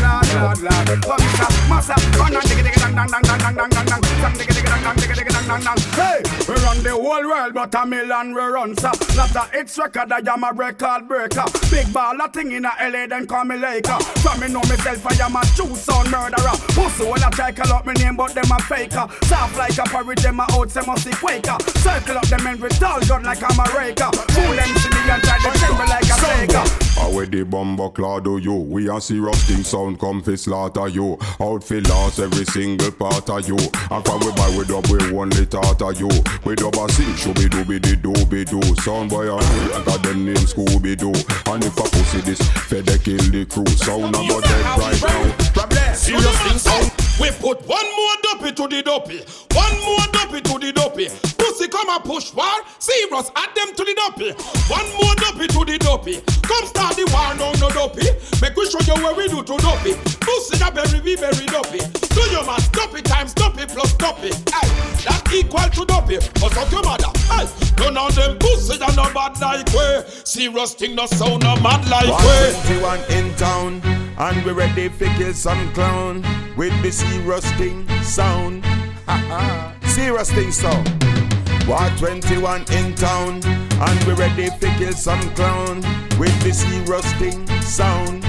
Hey, we run the whole world, but a million we run, sir. Not a hits record, I am a record breaker. Big baller thing in a LA, then call me Laker. From me know myself, I am a true son murderer. Pussy when I try call up my name, but them a faker. Soft like a parrot, them a out, them a sick waker. Circle up them men with tall gun like I'm a raker. Fool them see me and try to tremble like a faker. How where the bomber clad oh, do you? We a see rusting sound come fi slaughter you. Out fi lost every single part of you. And from we buy we dub we only thought of you. We dub a sing shooby dooby di dooby doo. Sound boy and me like a them name Scooby Doo. And if I pussy this, fed they kill the crew. Sound about dead right now. Serious thing sound. We put one more dopey to the dopey. One more dopey to the dopey. Pussy come and push war. Serious add them to the dopey. One more dopey to the dopey. Come start the war no no dopey. Make we show you where we do to dopey. Pussy that berry we berry dopey. Do your man dopey times dopey plus dopey. Aye, that equal to dopey. But fuck your mother. Aye, none of them pussy that no bad like way. Serious thing no sound no mad like way. 121 in town, and we ready for kill some clown with the serious thing sound. serious thing sound. 121 in town, and we ready for kill some clown with the serious thing sound.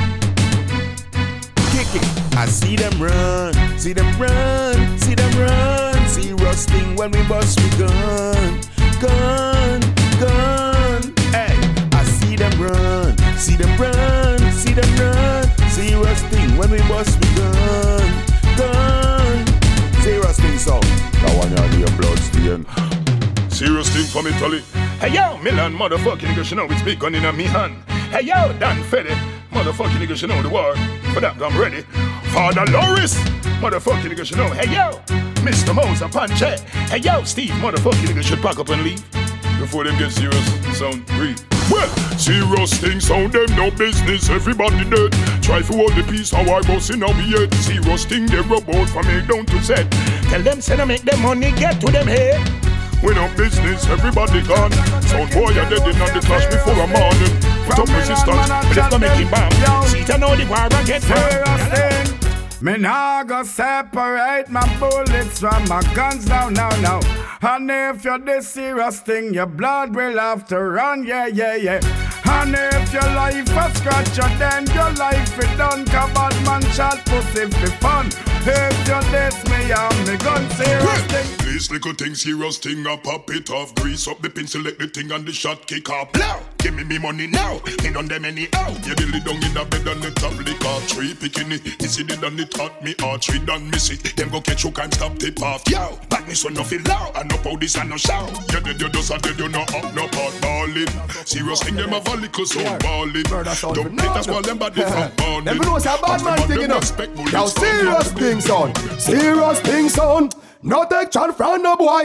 Kick I see them run, see them run, see them run. Serious thing when we bust we gun, gun, gun. Hey, I see them run, see them run, see them run. Serious thing when we bust we gun, gun. Serious thing so. That one you your blood stain. Serious thing from Italy. Hey yo, Milan, motherfucking nigga, you know it's big gun in a me hand. Hey yo, Dan Fede, motherfucking nigga, you know the war. For that, I'm ready. Father Loris, motherfucking nigga, you know. Hey yo, Mr. Mosa Panche. Hey yo, Steve, motherfucking nigga, should pack up and leave. Before them get serious, sound breathe. Well, serious things sound them no business, everybody dead. Try for all the peace, how I was in our head. Serious thing they robot from A down to Z. Tell them, say, to make them money get to them head. We no business, everybody gone. Sound boy, you're dead in on the clash before a morning. Put up resistance, but if make it bomb. See, to know the war and get thing. Me nah go separate my bullets from my guns now, now, now. And if you're this serious thing, your blood will have to run, yeah, yeah, yeah. And if your life a scratch, you then your life is done. Cause bad man shot pussy for fun. If you diss me, I'm me gun serious thing. This little thing, serious thing, I pop it off. Grease up the pin, select the thing, and the shot kick off. Blow! Give me me money now, ain't on them anyhow. You really down in the bed and the top lick off. Three picking it, this it done it hot me hard. Three done miss it, them go catch you and stop tip off. Yo, back me so no feel loud, and no how this and no shout. You dead, you just dead, you no up, no part balling. Serious thing, them have a little soul balling. Don't make us while them body from balling. Them know it's a bad man thing, you know. Now serious thing, son. Serious thing, son. No take chance from no boy.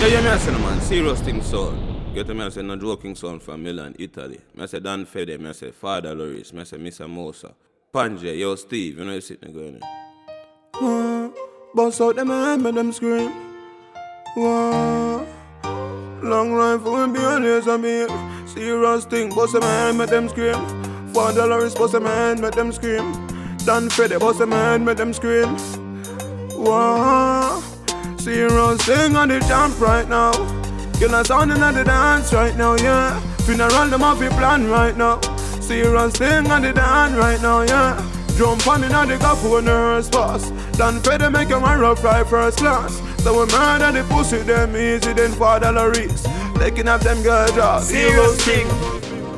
Yeah, yeah, me I say no man, serious thing son. Get me I say no joking son from Milan, Italy. Me I say Dan Fede, me I say Father Loris, me I say Mr. Mosa. Panje, yo Steve, you know you sitting going there. Bust out them hand, make them scream. Wah. Long rifle and behind ears and me. Serious thing, bust them hand, make them scream. Father Loris, bust them hand, make them scream. Dan Fede, bust them hand, make them scream. Wah. Serious thing on the jump right now. You're not sounding at the dance right now, yeah. Funeral them off your plan right now. Serious thing on the dance right now, yeah. Jump on in on the golf when the hearse pass. Dan Fede make a man rough fly first class. So we murder the pussy them easy then Father Loris. Taking up them girl jobs. Serious thing.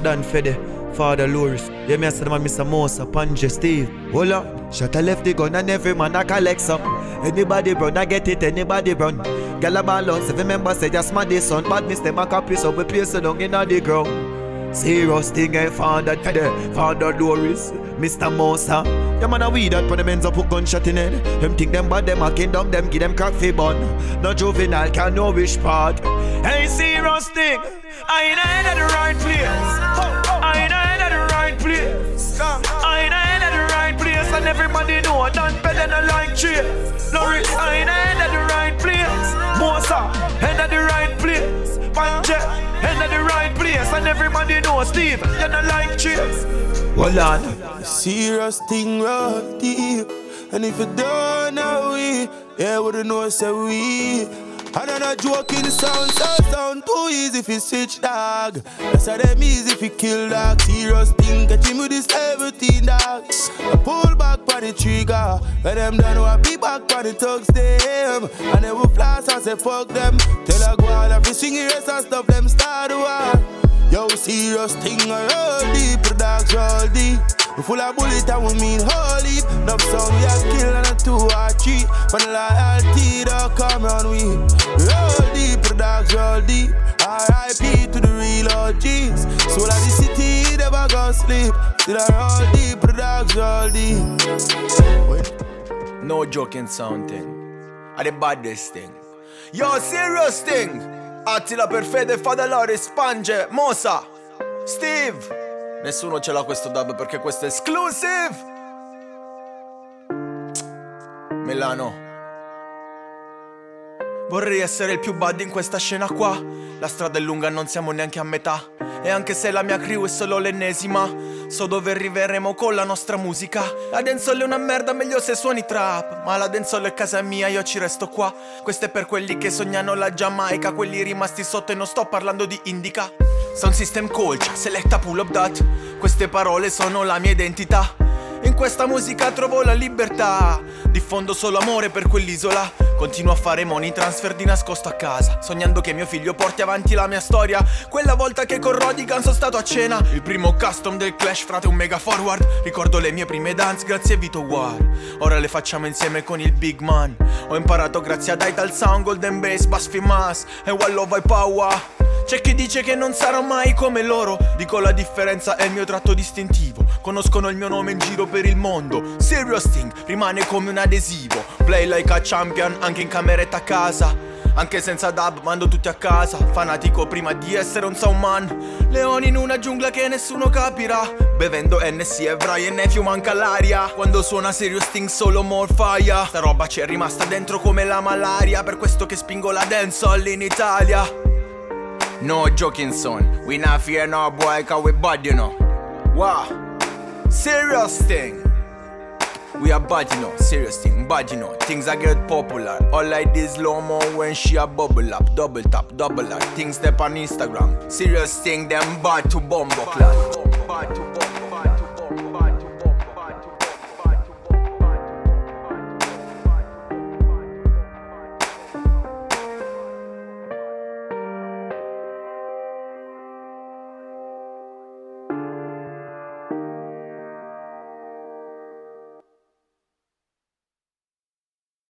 Dan Fede, eh. Father Loris. Yeah, me I said Mr. Mosa, Panje, Steve. Up. Shut a left the gun and every man a collect some. Anybody run, I get it, anybody run. Gyal a ball on, seven members say just my day son. Badness them a copy, so we place down in the ground. Serious thing, eh, Father Fede, (laughs) Father Loris, Mr. Mosa. Yeah, man, a weed that when them ends up put gunshot in head. Them think them bad, them a kingdom, them give them crack fi bun. No juvenile can know which part. Hey, serious thing, I ain't head at the right place. I ain't right. I ain't head at the right place, and everybody know done better than like cheer. Loris, I ain't head at the right place. Mosa, head at the right place. Panje, head at the right place, and everybody know Steve, you not like cheers. Hold on. Serious thing right deep. And if you don't know we, yeah, would know say we. And I'm not joking, sound, sound, sound too easy if you switch dog. That's how them easy if you kill dog. Serious thing, get him with this everything dog. I pull back on the trigger. Let them down, I be back on the thugs them. And they will flash and say fuck them. Tell a go on every swing rest and stop them start the war. Yo, serious thing, I roll deep, the dogs roll deep. We full of bullet and we mean holy. Enough sound we have kill and a two or three. From the loyalty that come round we. Roll deep, the dogs roll deep. R.I.P. to the real OGs. Soul of the city, never go sleep. Still I roll deep, the dogs roll deep. No joking sound thing. I the baddest thing. Yo, serious thing. Attila per fede, Father Loris, Panje, Mosa, Steve. Nessuno ce l'ha questo dub perché questo è exclusive. Milano. Vorrei essere il più bad in questa scena qua. La strada è lunga, non siamo neanche a metà. E anche se la mia crew è solo l'ennesima, so dove arriveremo con la nostra musica. La dancehall è una merda, meglio se suoni trap. Ma la dancehall è casa mia, io ci resto qua. Questo è per quelli che sognano la Giamaica, quelli rimasti sotto e non sto parlando di indica. Sound system culture, selecta pull up dat. Queste parole sono la mia identità. In questa musica trovo la libertà. Diffondo solo amore per quell'isola. Continuo a fare money transfer di nascosto a casa. Sognando che mio figlio porti avanti la mia storia. Quella volta che con Rodigan sono stato a cena. Il primo custom del Clash, frate, un mega forward. Ricordo le mie prime dance grazie a Vito War. Ora le facciamo insieme con il Big Man. Ho imparato grazie a Ital Sound, Golden Bass, Bass Fimas e Wallo Vai Power. C'è chi dice che non sarò mai come loro. Dico la differenza è il mio tratto distintivo. Conoscono il mio nome in giro per il mondo. Serious Thing rimane come un adesivo. Play like a champion anche in cameretta a casa. Anche senza dub mando tutti a casa. Fanatico prima di essere un soundman Leoni in una giungla che nessuno capirà. Bevendo NC e Brian fiumo anche all'aria Quando suona Serious Thing solo more fire. Sta roba ci è rimasta dentro come la malaria. Per questo che spingo la dancehall in Italia No joking son We not fear no boy cause we bad you know Wow Serious thing we are bad, you know, serious thing, bad, you know. Things that get popular. All like this low mo when she a bubble up, double tap, double up. Things step on Instagram. Serious thing, them bad to clad. Bad to bombo